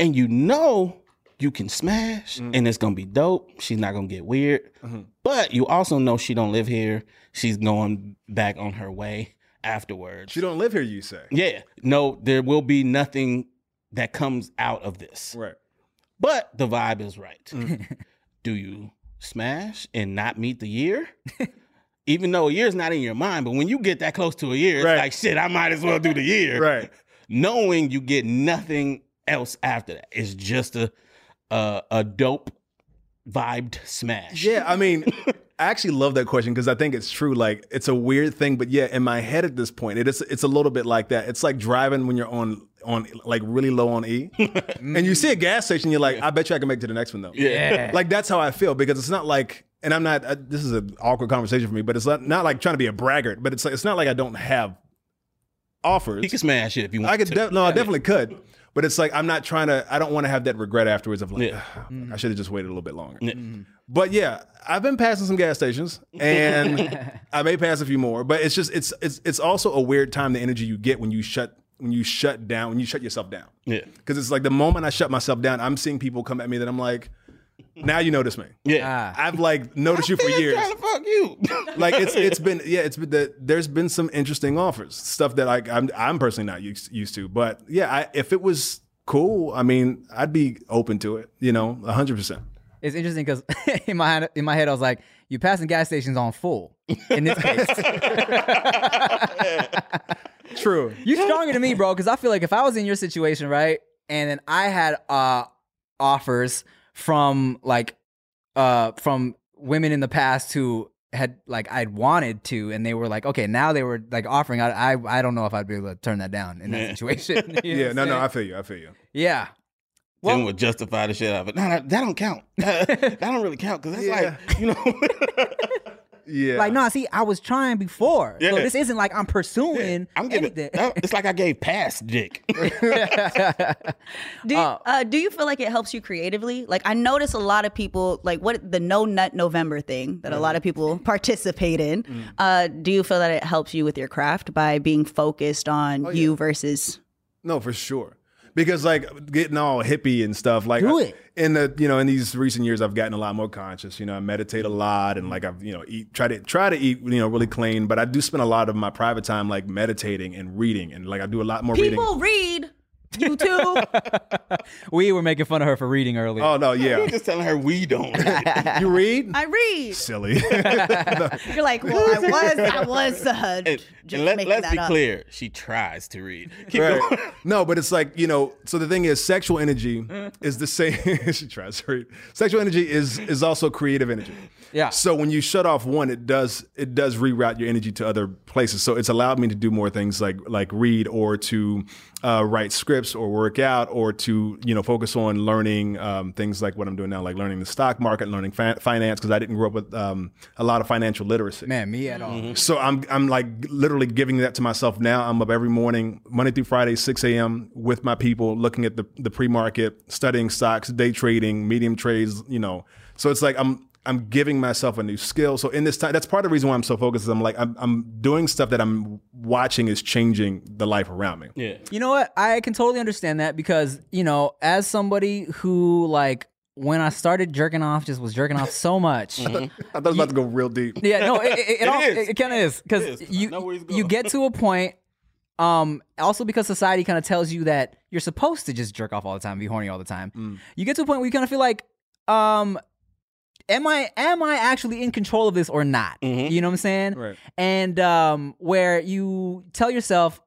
And you know you can smash Mm. and it's gonna be dope. She's not gonna get weird. Mm-hmm. But you also know she don't live here. She's going back on her way afterwards. She don't live here, you say. yeah. No, there will be nothing that comes out of this. Right. But the vibe is right. Mm. Do you smash and not meet the year? Even though a year's not in your mind, but when you get that close to a year, Right. it's like shit, I might as well do the year. Right. Knowing you get nothing else after that. It's just a a, a dope vibed smash. Yeah, I mean, I actually love that question because I think it's true. Like, it's a weird thing, but yeah, in my head at this point, it is. It's a little bit like that. It's like driving when you're on on like really low on E, and you see a gas station, you're like, I bet you I can make it to the next one though. Yeah. like that's how I feel because it's not like, and I'm not. Uh, this is an awkward conversation for me, but it's not, not like trying to be a braggart. But it's like, it's not like I don't have offers. You can smash it if you want I could. to. De- no, I definitely could. But it's like I'm not trying to. I don't want to have that regret afterwards of like, Yeah. Ah, mm-hmm. I should have just waited a little bit longer. Yeah. Mm-hmm. But yeah, I've been passing some gas stations, and I may pass a few more. But it's just it's it's it's also a weird time. The energy you get when you shut when you shut down when you shut yourself down. Yeah. Because it's like the moment I shut myself down, I'm seeing people come at me that I'm like, now you notice me. Yeah. Ah. I've like noticed you for years. Trying to fuck you. Like it's it's been yeah it's been the, there's been some interesting offers stuff that like I'm I'm personally not used used to but yeah I, if it was cool I mean I'd be open to it you know hundred percent It's interesting because in my in my head I was like, you passing gas stations on full. In this case, true you're stronger than me, bro. Because I feel like if I was in your situation, right, and then I had uh offers from like uh from women in the past who had like I'd wanted to, and they were like, okay, now they were like offering. I I, I don't know if I'd be able to turn that down in that Yeah. situation. You know yeah no I'm no I feel you I feel you yeah. Then would justify the shit out of it. No, no, that don't count. that don't really count because that's Yeah. like, you know. Yeah Like, no, see, I was trying before. So Yeah. this isn't like I'm pursuing I'm giving. anything. that- It's like I gave past dick. Do you, uh, do you feel like it helps you creatively? Like I notice a lot of people like what the no nut November thing that a lot of people participate in. Uh, do you feel that it helps you with your craft by being focused on you versus? no for sure because like getting all hippie and stuff like Do I- in the you know in these recent years I've gotten a lot more conscious. You know I meditate a lot and like I've you know eat try to try to eat you know really clean but I do spend a lot of my private time like meditating and reading and like I do a lot more reading. People read. You too. we were making fun of her for reading earlier. oh no yeah I'm just telling her we don't. you read I read. silly You're like, well, I was, I was uh, And, just and let, making let's that be up. clear. She tries to read. Keep Right. going. No, but it's like you know. So the thing is, sexual energy is the same. she tries to read. Sexual energy is is also creative energy. Yeah. So when you shut off one, it does it does reroute your energy to other places. So it's allowed me to do more things like like read or to uh, write scripts or work out or to you know focus on learning um, things like what I'm doing now, like learning the stock market, learning fa- finance because I didn't grow up with um, a lot of financial literacy. Man, me at all. So I'm I'm like literally giving that to myself now. I'm up every morning, Monday through Friday, 6 a.m. with my people, looking at the the pre market, studying stocks, day trading, medium trades. You know, so it's like I'm I'm giving myself a new skill. So in this time, that's part of the reason why I'm so focused. Is I'm like I'm I'm doing stuff that I'm watching is changing the life around me. Yeah. You know what? I can totally understand that because, you know, as somebody who like when I started jerking off, just was jerking off so much. I thought it was about to go real deep. Yeah, no, it, it, it, It all, it, it kind of is because is, 'cause I you know you get to a point. Um, also because society kind of tells you that you're supposed to just jerk off all the time, be horny all the time. Mm. You get to a point where you kind of feel like, um, am I am I actually in control of this or not? Mhm. You know what I'm saying? Right. And um, where you tell yourself,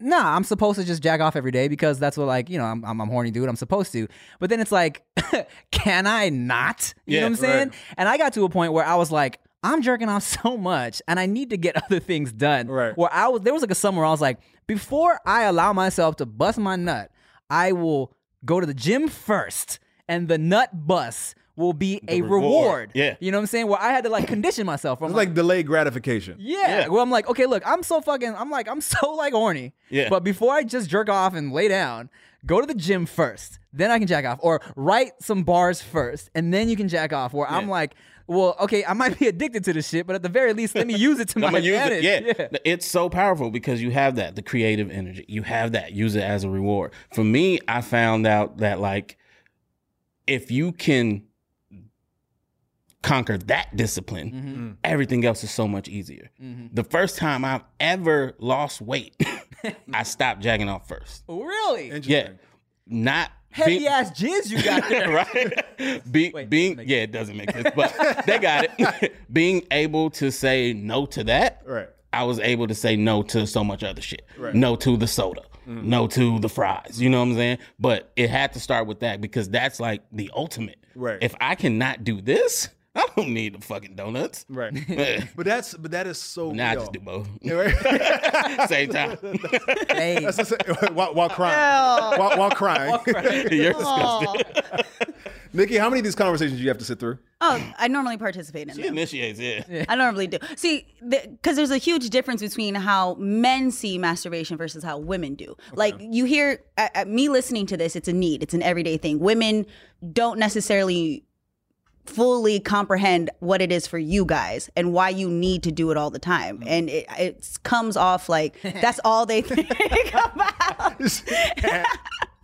nah, I'm supposed to just jack off every day because that's what like you know I'm I'm, I'm horny dude. I'm supposed to. But then it's like, can I not? You know what I'm saying? right. And I got to a point where I was like, I'm jerking off so much, and I need to get other things done. Right. Where I was, there was like a summer where I was like, before I allow myself to bust my nut, I will go to the gym first, and the nut bust will be a reward. reward. Yeah. You know what I'm saying? Where I had to like condition myself. Where I'm It's like delayed gratification. yeah. Yeah. Well, I'm like, okay, look, I'm so fucking, I'm like, I'm so like horny. Yeah. But before I just jerk off and lay down, go to the gym first, then I can jack off, or write some bars first, and then you can jack off. Where I'm like, well, okay, I might be addicted to this shit, but at the very least, let me use it to my I'm gonna use advantage. it. Yeah. it's so powerful because you have that the creative energy. You have that. Use it as a reward. For me, I found out that like if you can conquer that discipline, Mm-hmm. everything else is so much easier. The first time I've ever lost weight, I stopped jacking off first. Really? Yeah, not Heavy being- ass jizz you got there. right? Be, Wait, being yeah, it doesn't make sense, but they got it. being able to say no to that, Right. I was able to say no to so much other shit. No to the soda. No to the fries. You know what I'm saying? But it had to start with that because that's like the ultimate. Right. If I cannot do this, I don't need the fucking donuts. Right. But that's but that is so. Now I just do both. Same time. Hey. That's just while, while crying. While, while crying. You're disgusting. Nikki, how many of these conversations do you have to sit through? Oh, I normally participate in She them. initiates, yeah. I normally do. See, because there's a huge difference between how men see masturbation versus how women do. Like you hear uh, uh, me listening to this, it's a need, it's an everyday thing. Women don't necessarily fully comprehend what it is for you guys and why you need to do it all the time. Mm. And it, it comes off like that's all they think about.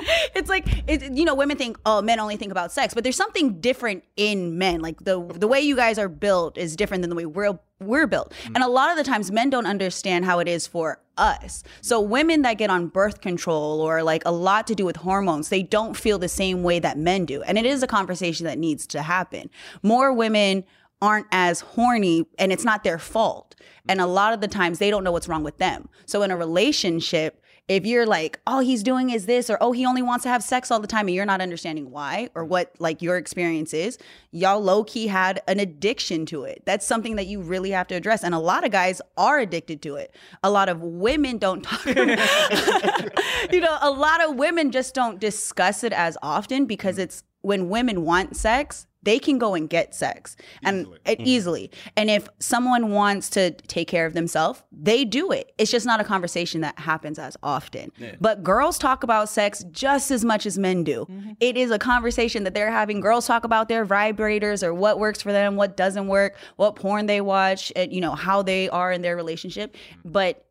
it's like it, you know women think oh men only think about sex but there's something different in men like the the way you guys are built is different than the way we're we're built. Mm. And a lot of the times men don't understand how it is for us. So women that get on birth control or like a lot to do with hormones they don't feel the same way that men do. And it is a conversation that needs to happen. More women aren't as horny and it's not their fault. And a lot of the times they don't know what's wrong with them. So in a relationship if you're like, oh, he's doing is this, or oh, he only wants to have sex all the time, and you're not understanding why or what like your experience is, y'all low key had an addiction to it. That's something that you really have to address. And a lot of guys are addicted to it. A lot of women don't talk you know, a lot of women just don't discuss it as often because mm. it's when women want sex, they can go and get sex and it hmm. easily. And if someone wants to take care of themselves, they do it. It's just not a conversation that happens as often. But girls talk about sex just as much as men do. Mm-hmm. It is a conversation that they're having. Girls talk about their vibrators or what works for them, what doesn't work, what porn they watch, and you know, how they are in their relationship. Mm-hmm. But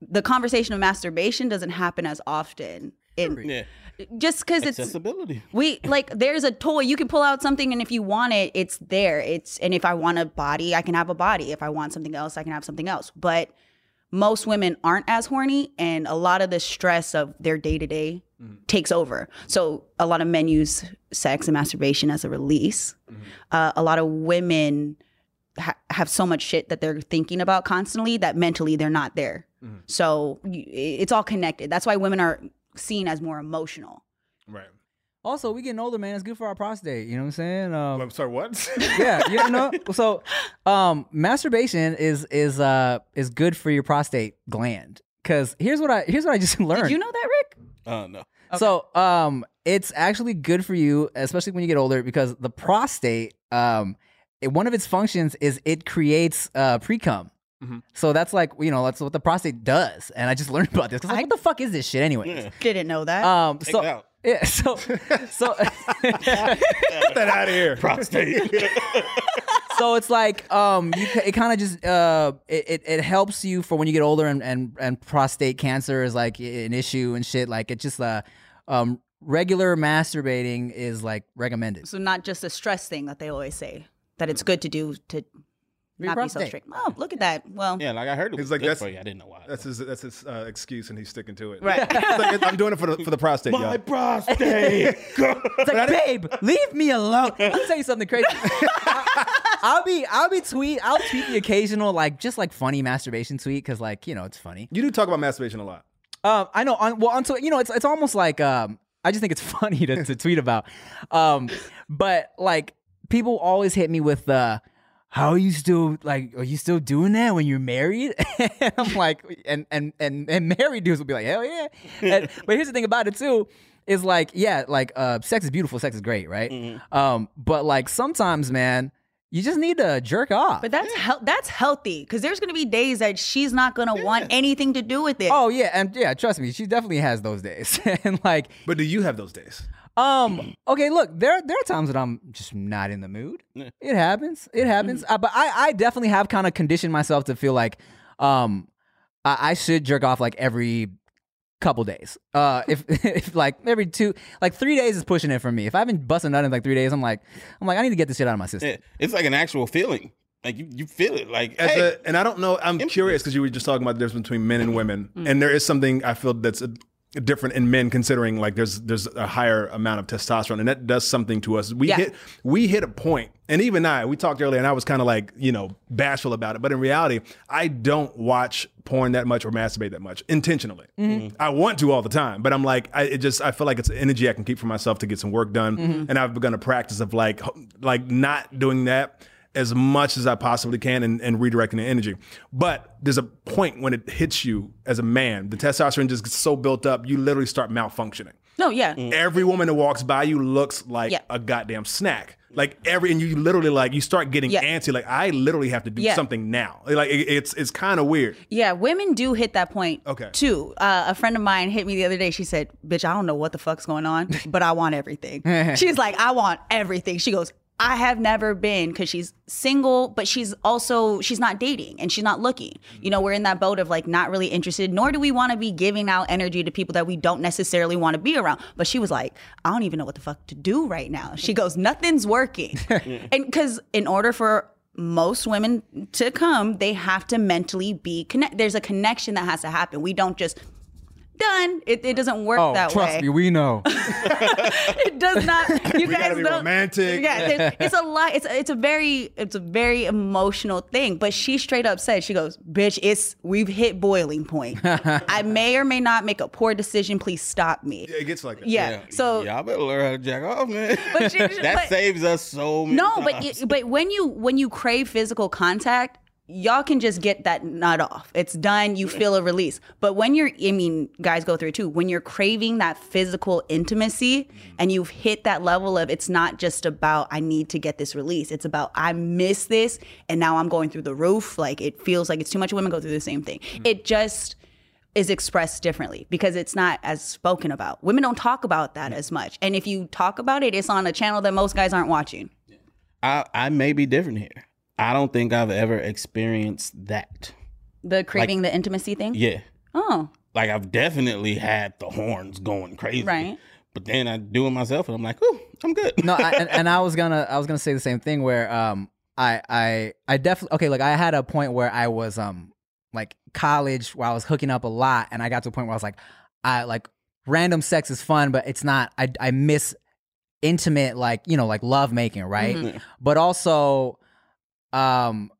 the conversation of masturbation doesn't happen as often. In, Yeah. Just because it's Accessibility. we like there's a toy. You can pull out something and if you want it it's there. It's and if i want a body i can have a body. If i want something else i can have something else. But most women aren't as horny and a lot of the stress of their day-to-day mm-hmm. takes over. So a lot of men use sex and masturbation as a release. Mm-hmm. Uh, a lot of women ha- have so much shit that they're thinking about constantly that mentally they're not there. Mm-hmm. So it's all connected. That's why women are seen as more emotional Right. Also, we getting older, man. It's good for our prostate. You know what I'm saying? Um, I'm sorry, what? yeah, you know. So, um, masturbation is is uh is good for your prostate gland. Cause here's what I here's what I just learned. Did you know that, Rick? Uh, no. So, um, it's actually good for you, especially when you get older, because the prostate, um, it, one of its functions is it creates uh pre cum. Mhm. So that's like you know that's what the prostate does, and I just learned about this. 'cause I was like, I- what the fuck is this shit anyway? Yeah. Didn't know that. Um, Take so out. yeah, so so Get that out of here. Prostate. so it's like um you it kind of just uh it, it, it helps you for when you get older and, and and prostate cancer is like an issue and shit like it just uh um regular masturbating is like recommended so not just a stress thing that they always say that it's good to do to Your not be so prostate. strict. Oh, look at that. Well, yeah, like I heard it was He's like, good that's- for you. I didn't know why. That's his that's his uh, excuse, and he's sticking to it. Right. Like, I'm doing it for the for the prostate, my y'all. prostate. it's like babe leave me alone i'll tell you something crazy i'll be i'll be tweet i'll tweet the occasional like just like funny masturbation tweet because like you know it's funny You do talk about masturbation a lot. Um, I know. On, well, on until you know, it's it's almost like um, I just think it's funny to, to tweet about. Um, but like people always hit me with the, "How are you still like? Are you still doing that when you're married?" and I'm like, and and and and married dudes will be like, "Hell yeah!" And, but here's the thing about it too. Is like, yeah, like uh sex is beautiful, sex is great, right? Um, but like sometimes, man, you just need to jerk off. but that's hel- that's healthy because there's gonna be days that she's not gonna want anything to do with it. oh yeah, and yeah, trust me, she definitely has those days. and like But do you have those days? Um. Okay. Look, there there are times that I'm just not in the mood. Yeah. It happens. It happens. Uh, but I I definitely have kind of conditioned myself to feel like um I, I should jerk off like every couple days. Uh, if if like every two like three days is pushing it for me. If I haven't busted nut in like three days, I'm like I'm like I need to get this shit out of my system. Yeah, it's like an actual feeling. Like you, you feel it. Like As hey, a, and I don't know. I'm curious because you were just talking about the difference between men and women, Mm. and there is something I feel that's a, different in men, considering like there's there's a higher amount of testosterone, and that does something to us. We Yeah. hit we hit a point, and even I, we talked earlier, and I was kind of like you know bashful about it, but in reality, I don't watch porn that much or masturbate that much intentionally. Mm-hmm. I want to all the time, but I'm like I it just I feel like it's energy I can keep for myself to get some work done, Mm-hmm. and I've begun a practice of like like not doing that as much as I possibly can and, and redirecting the energy. But there's a point when it hits you as a man, the testosterone just gets so built up, you literally start malfunctioning. no, yeah. Every woman that walks by you looks like Yeah. a goddamn snack. Like every, and you literally like you start getting Yeah. antsy. Like I literally have to do Yeah. something now. Like it, it's it's kind of weird. Yeah, women do hit that point. Okay. Too. Uh, a friend of mine hit me the other day. She said, "Bitch, I don't know what the fuck's going on, but I want everything." she's like, "I want everything." She goes, "I have never been because she's single, but she's also she's not dating and she's not looking. You know, we're in that boat of like not really interested. Nor do we want to be giving out energy to people that we don't necessarily want to be around." But she was like, "I don't even know what the fuck to do right now." She goes, "Nothing's working," and because in order for most women to come, they have to mentally be connect. There's a connection that has to happen. We don't just done. It, it doesn't work Oh, that trust way. Trust me, we know. it does not. You We guys gotta be don't. romantic. Yeah, it- it's a lot. It's it's a very it's a very emotional thing. But she straight up said, she goes, "Bitch, it's we've hit boiling point. I may or may not make a poor decision. Please stop me." Yeah, It gets like that. Yeah. So y'all better learn how to jack off, man. But she- that but- saves us so many No, but times. y- but when you when you crave physical contact, y'all can just get that nut off. It's done. You feel a release. But when you're, I mean, guys go through it too. When you're craving that physical intimacy mm-hmm. and you've hit that level of it's not just about I need to get this release. It's about I miss this and now I'm going through the roof. Like it feels like it's too much. Women go through the same thing. Mm-hmm. It just is expressed differently because it's not as spoken about. Women don't talk about that as much. And if you talk about it, it's on a channel that most guys aren't watching. I, I may be different here. I don't think I've ever experienced that. The craving the intimacy thing? Yeah. Oh, Like I've definitely had the horns going crazy. Right. But then I do it myself and I'm like, ooh, I'm good. no, I, and, and I was gonna I was gonna say the same thing where um I I I definitely okay like I had a point where I was um like college where I was hooking up a lot and I got to a point where I was like I like random sex is fun but it's not I I miss intimate like you know like love making right Mhm. but also um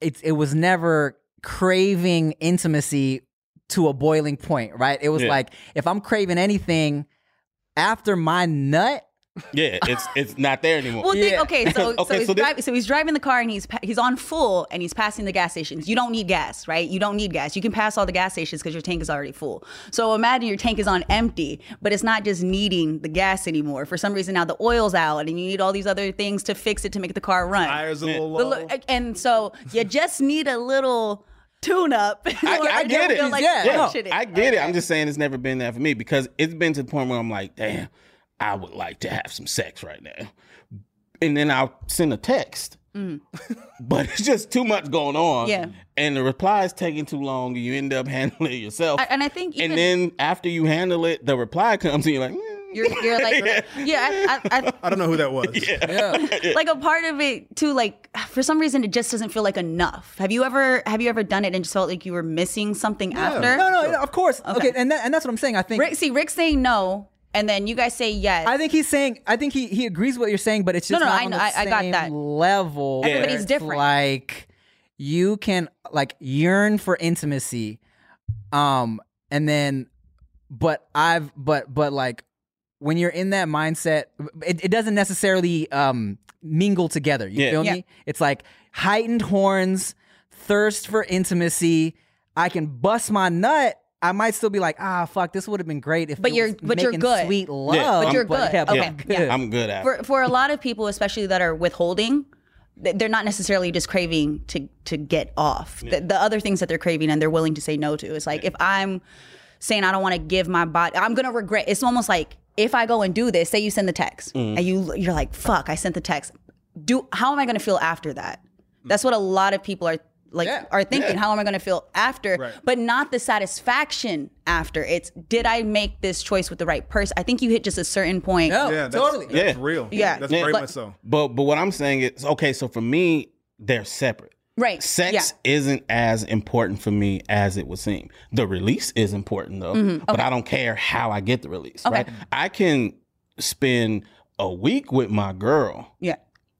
it it was never craving intimacy to a boiling point right it was Yeah. like if I'm craving anything after my nut. Yeah, it's it's not there anymore. Well, think, Yeah. okay, so Okay, so, he's so this- driving, so he's driving the car and he's pa- he's on full and he's passing the gas stations. You don't need gas, right? You don't need gas. You can pass all the gas stations because your tank is already full. So imagine your tank is on empty, but it's not just needing the gas anymore. For some reason now the oil's out and you need all these other things to fix it to make the car run. Tires a little low. lo- and so you just need a little tune up. I, I get it. Like Yeah, no, pushing it. I get it. I'm just saying it's never been there for me because it's been to the point where I'm like, damn, I would like to have some sex right now. And then I'll send a text. but it's just too much going on. Mm. Yeah. And the reply is taking too long and you end up handling it yourself. I- and I think even- And then after you handle it, the reply comes and you're like, mm, You're, you're like, yeah, I, I, I, I don't know who that was. Yeah, like a part of it too like for some reason it just doesn't feel like enough have you ever have you ever done it and just felt like you were missing something after No, no, no, of course. Okay, and that, and that's what I'm saying. I think rick see rick saying no and then you guys say yes I think he's saying. I think he he agrees with what you're saying, but it's just No, no, not I on know, the I- I got that. level. where Everybody's different. Like you can like yearn for intimacy, um, and then, but I've but but like when you're in that mindset, it, it doesn't necessarily um mingle together. You Yeah. feel Yeah. me? It's like heightened horns, thirst for intimacy. I can bust my nut. I might still be like, ah, fuck, this would have been great if But it you're- was but you're good. sweet love. But you're good. yeah, Okay, I'm yeah. good. I'm good at it. for for a lot of people especially that are withholding they're not necessarily just craving to to get off the, the other things that they're craving and they're willing to say no to is like if i'm saying i don't want to give my body i'm gonna regret it's almost like if i go and do this say you send the text Mm. and you you're like fuck i sent the text do how am i gonna feel after that that's what a lot of people are like Yeah. are thinking how am i going to feel after Right. but not the satisfaction after it's did i make this choice with the right person i think you hit just a certain point No, Yeah, that's, totally. that's Yeah. real. Yeah. that's Yeah. very But- much so. But but what I'm saying is okay. So for me, they're separate. right Sex yeah. isn't as important for me as it would seem. The release is important though, but I don't care how I get the release. Mm-hmm. Okay. Right? I can spend a week with my girl yeah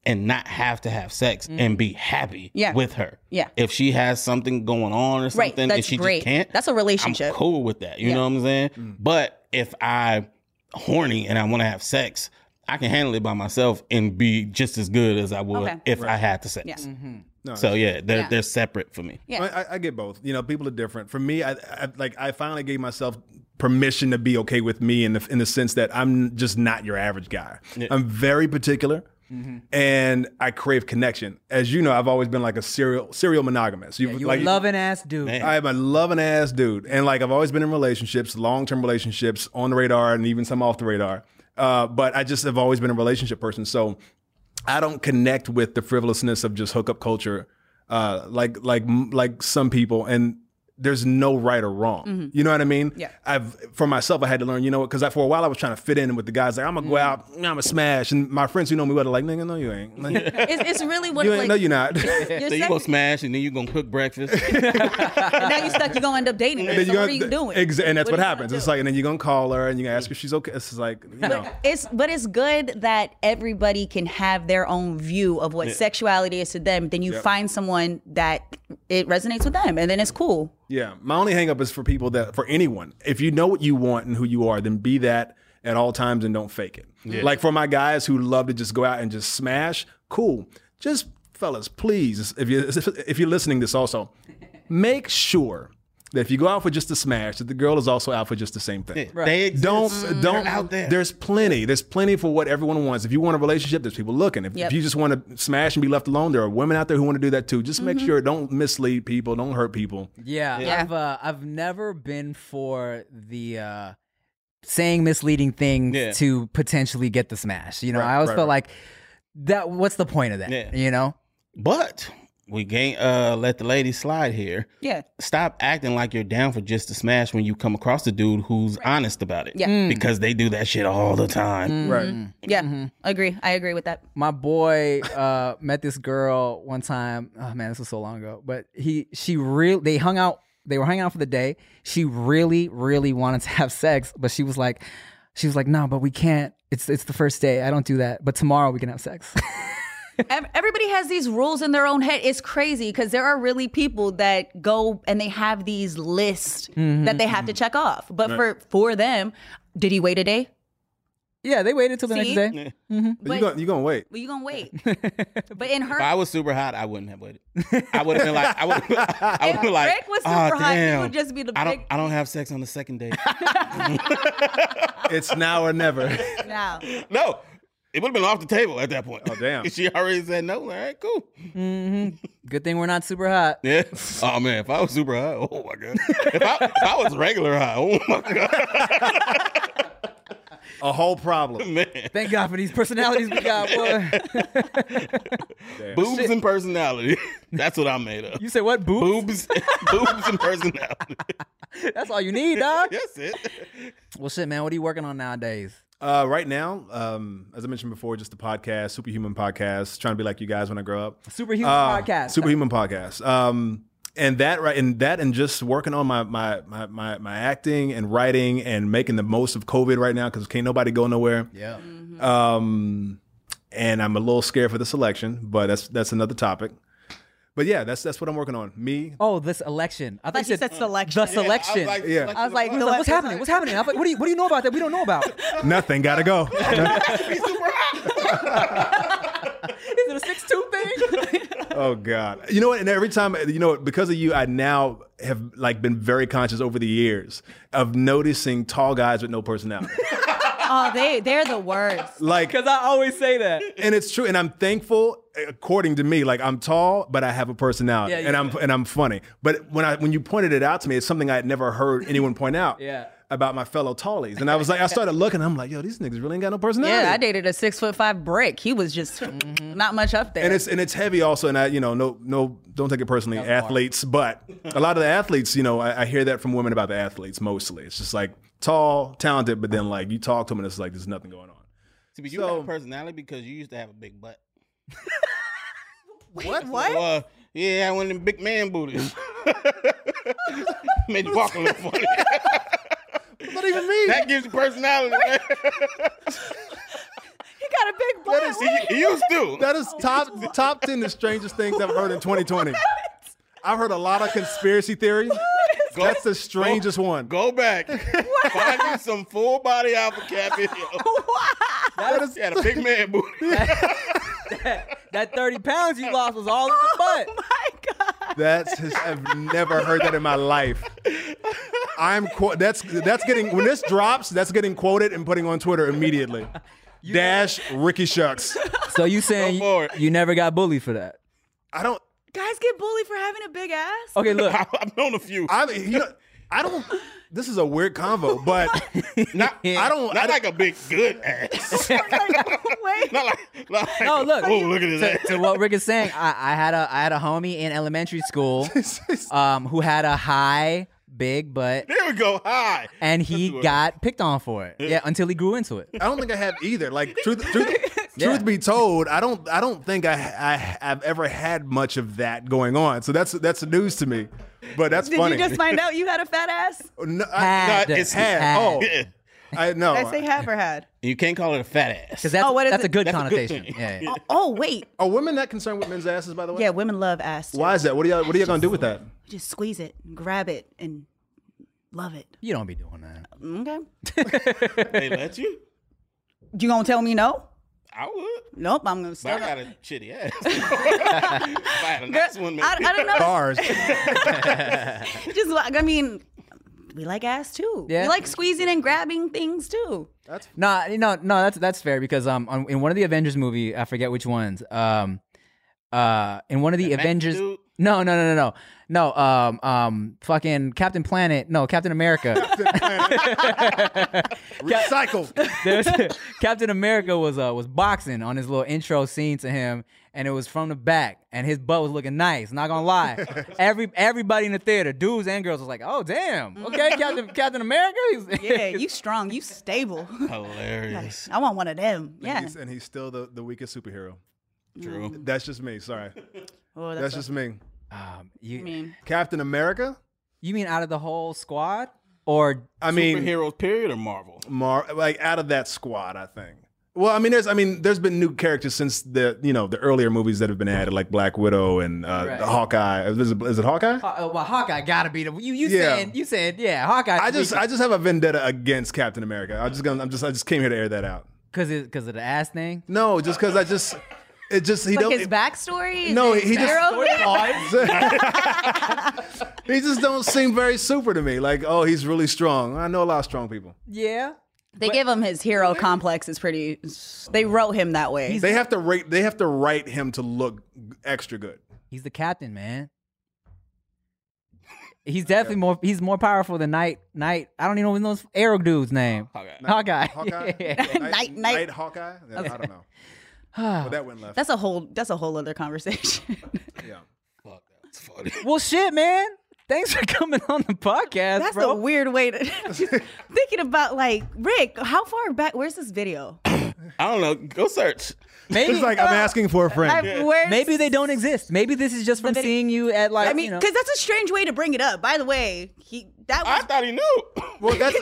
and not have to have sex and be happy Mm-hmm. Yeah. with her. Yeah. If she has something going on or Right, something and that's she great. just can't, That's a relationship. I'm cool with that. You Yeah. know what I'm saying? But if I horny and I want to have sex, I can handle it by myself and be just as good as I would Okay. if I had the sex. Yeah. No, So yeah, they're Yeah. they're separate for me. Yeah. I, I- I get both. You know, people are different. For me, I, I like I finally gave myself permission to be okay with me in the in the sense that I'm just not your average guy. I'm very particular. And I crave connection. As you know, I've always been like a serial serial monogamous. You, You like a loving ass dude. Man. I am a loving ass dude, and like I've always been in relationships, long term relationships, on the radar, and even some off the radar. Uh, but I just have always been a relationship person, so I don't connect with the frivolousness of just hookup culture, uh, like like like some people. And there's no right or wrong. Mm-hmm. You know what I mean? Yeah. I've for myself, I had to learn. You know, what? because for a while I was trying to fit in with the guys. Like I'm gonna go mm-hmm. out, I'm gonna smash, and my friends who know me well are like, nigga, no, you ain't. Like, It's, it's really what you ain't. like, no, you're not. you're So you gonna smash and then you are gonna cook breakfast. and now you're stuck. You're gonna end up dating her. Then So you what are you doing? Exa- and that's what, are you happens. It's like, and then you're gonna call her and you are gonna ask mm-hmm. if she's okay. It's just like, you know, It's but it's good that everybody can have their own view of what sexuality is to them. Then you find someone that it resonates with them, and then it's cool. Yeah. My only hang up is for people that, for anyone, if you know what you want and who you are, then be that at all times and don't fake it. Like for my guys who love to just go out and just smash, cool. Just fellas, please, if you if you're listening to this also, make sure that if you go out for just a smash, that the girl is also out for just the same thing. They exist. Don't don't out there. There's plenty. There's plenty for what everyone wants. If you want a relationship, there's people looking. If, Yep. if you just want to smash and be left alone, there are women out there who want to do that too. Just make sure don't mislead people, don't hurt people. Yeah, Yeah. I've uh, I've never been for the uh, saying misleading things Yeah. to potentially get the smash. You know, Right, I always right, felt right. like that. What's the point of that? Yeah. You know, But we can't uh, let the lady slide here. Yeah. Stop acting like you're down for just a smash when you come across a dude who's honest about it. Yeah. Mm. Because they do that shit all the time. Right. Yeah, agree. I agree with that. my boy uh, met this girl one time. Oh man, this was so long ago. But he, she really, they hung out. They were hanging out for the day. She really, really wanted to have sex, but she was like, she was like, no, but we can't. It's it's the first day. I don't do that. But tomorrow we can have sex. Ev- Everybody has these rules in their own head. It's crazy because there are really people that go and they have these lists mm-hmm. that they have to mm-hmm. check off. But for for them, did he wait a day? Yeah, they waited till the See? next day. Mm-hmm. you But- going you gonna wait? Well, you gonna wait. but in her, If I was super hot, I wouldn't have waited. I would have been like, I would, I would have been like, Rick was "Aw, super hot, he damn. would just be the I don't, big- I don't have sex on the second date. It's now or never. now. no, it would have been off the table at that point. Oh, damn. she already said no. All right, cool. Mm-hmm. Good thing we're not super hot. Yeah. Oh man, if I was super hot, oh my god. If I, if I was regular hot, oh my god, A whole problem. man. Thank God for these personalities we got, boy. Boobs and personality. That's what I'm made of. you said what? Boobs? Boobs, boobs and personality. That's all you need, dog. That's it. Well, shit, man. What are you working on nowadays? Uh, right now, um, as I mentioned before, just the podcast, Superhuman Podcast, trying to be like you guys when I grow up. Superhuman Uh, podcast. Superhuman Podcast. Um, and that right, and that, and just working on my my my my, my acting and writing and making the most of COVID right now because can't nobody go nowhere. yeah. Um, and I'm a little scared for the selection, but that's that's another topic. But yeah, that's that's what I'm working on. Me, Oh, this election. I I thought thought you said selection. the selection. I was like, Yeah. I was like, I what's happening? What's happening? I was like, what do you what do you know about that we don't know about? nothing. Gotta go. Is it a six two thing? Oh God! You know what? And every time, you know, because of you, I now have like been very conscious over the years of noticing tall guys with no personality. Oh, they they're the worst. like, Because I always say that. and it's true. And I'm thankful, according to me, like I'm tall, but I have a personality, Yeah, you and I'm and I'm funny. But when I when you pointed it out to me, it's something I had never heard anyone point out. Yeah. About my fellow tallies, and I was like, I started looking. I'm like, yo, these niggas really ain't got no personality. Yeah, I dated a six foot five brick. He was just mm, not much up there. and it's and it's heavy also and i you know no no don't take it personally athletes but a lot of the athletes you know I, I hear that from women about the athletes mostly it's just like tall talented but then like you talk to them and it's like there's nothing going on See, but you So- have a personality because you used to have a big butt. what? What? Uh, yeah, one of them big man booties. Made you walk a little funny. not even me that gives you personality. man. He got a big butt. See, he used to. that is top top 10 the strangest things i've heard in 2020 i've heard a lot of conspiracy theories Go- that's the strangest one Go back. Find you some full body alpha cat video. that is He had a big man booty. That 30 pounds you lost was all in the oh butt. Oh my God. That's his, I've never heard that in my life. I'm qu- that's that's getting when this drops, that's getting quoted and putting on Twitter immediately. Dash Ricky Shucks. So you saying you, you never got bullied for that? I don't. Guys get bullied for having a big ass. Okay, look. I, I've known a few. I you know I don't. This is a weird convo, but Not, I don't. not I like a big good ass. Wait. not like, not like No, look. Oh, look at his to, ass. to what Rick is saying, I, I had a I had a homie in elementary school um, who had a high, big butt, There we go. Hi. and he got picked on for it. Yeah, until he grew into it. I don't think I have either. Like truth, truth, Yeah. truth be told, I don't. I don't think I, I have ever had much of that going on. So that's that's news to me. But that's Did funny. you just find out you had a fat ass? No, I, No, it's- had. had. Oh, I know. Did I say have or had? You can't call it a fat ass. Because that's, Oh, what is that's a good That's a good connotation. yeah, yeah. Oh, oh wait. Are women that concerned with men's asses? By the way. Yeah, women love ass. Too. Why is that? What are y'all What are y'all gonna do with that? Just squeeze it, grab it, and love it. You don't be doing that. Okay. they let you? You gonna tell me no? I would. Nope. I'm gonna But still. I got a shitty ass. if I had a nice one, maybe. I, I don't know. Bars. Just like I mean, we like ass too. Yeah. We like squeezing and grabbing things too. That's No, no, no. That's that's fair because um, on, in one of the Avengers movie, I forget which ones. Um, uh, in one of the That Avengers. dude? No, no, no, no, no, no. Um, um, fucking Captain Planet. No, Captain America. recycled. There's Captain America was uh was boxing on his little intro scene to him, and it was from the back, and his butt was looking nice. Not gonna lie, every everybody in the theater, dudes and girls, was like, "Oh damn, okay, Captain Captain America." He's- Yeah, you strong, you stable. Hilarious. I want one of them. Yeah. He's, and he's still the, the weakest superhero. True. That's just me. Sorry. Oh, That's just me. um, you mean, Captain America. you mean out of the whole squad, or I mean, Superheroes, period, or Marvel? Mar- like out of that squad, I think. Well, I mean, there's, I mean, there's been new characters since the, you know, the earlier movies that have been added, like Black Widow and uh, Right. Hawkeye. Is it, is it Hawkeye? Uh, well, Hawkeye gotta be the you. You Yeah. said you said yeah. Hawkeye. I just, I just have a vendetta against Captain America. I just, gonna, I'm just, I just came here to air that out. because it because of the ass thing. No, just because I just, it just, he Like don't, his backstory? No, he just he just don't seem very super to me. Like, oh, he's really strong. I know a lot of strong people. Yeah. They give him his hero complex is pretty. They wrote him that way. They have to rate, they have to write him to look extra good. He's the captain, man. He's definitely more. He's more powerful than Knight. Knight. I don't even know his Arrow dude's name. Okay. Hawkeye. Hawkeye, Yeah. Night- night- Hawkeye. I don't know. But that went left. that's a whole. That's a whole other conversation. yeah. Fuck, that's funny. well, shit, man. Thanks for coming on the podcast, that's bro. a weird way to. thinking about like Rick. How far back? Where's this video? I don't know. Go search. maybe It's like I'm asking for a friend. I, where's, maybe they don't exist. Maybe this is just from video- seeing you at like. I mean, you know, because that's a strange way to bring it up. By the way, he that I thought he knew. Well, that's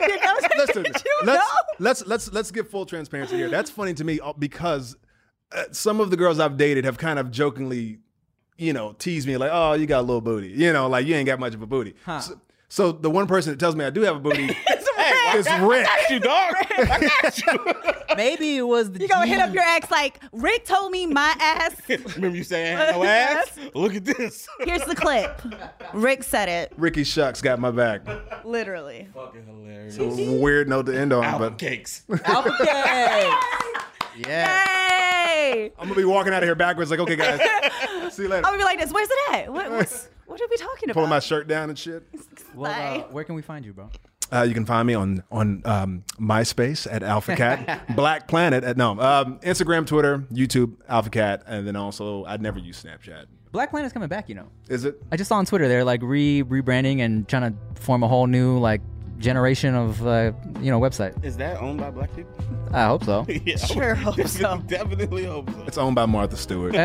listen. you Let's, know? let's let's let's give full transparency here. That's funny to me uh, because uh, some of the girls I've dated have kind of jokingly, you know, teased me like, "Oh, you got a little booty," you know, like you ain't got much of a booty. So, so the one person that tells me I do have a booty is Rick. I got you, dog. I got you. maybe it was the. You gonna hit up your ex like Rick told me my ass. Remember you saying no ass? Look at this. Here's the clip. Rick said it Ricky Shucks got my back. literally. Fucking hilarious. Weird note to end on, Album but cakes. Alpha Cakes. Yeah. Hey, I'm gonna be walking out of here backwards. Like, okay, guys, see you later. I'm gonna be like this. Where's it at? What, what's, what are we talking about? Pulling my shirt down and shit. Well, uh, where can we find you, bro? Uh, you can find me on on um, MySpace at AlphaCat, Black Planet at no um, Instagram, Twitter, YouTube, AlphaCat, and then also I'd never use Snapchat. Black Planet's coming back. You know. Is it? I just saw on Twitter they're like re rebranding and trying to form a whole new like generation of uh, you know website. Is that owned by black people? I hope so. yeah, I Sure would hope so. definitely- Definitely hope so. It's owned by Martha Stewart. All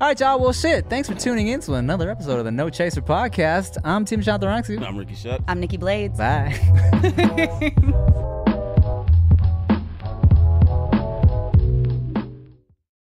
right, y'all. Well, shit. Thanks for tuning in to another episode of the No Chaser podcast. I'm Tim Chantarangsu. I'm Ricky Shuck. I'm Nikki Blades. Bye.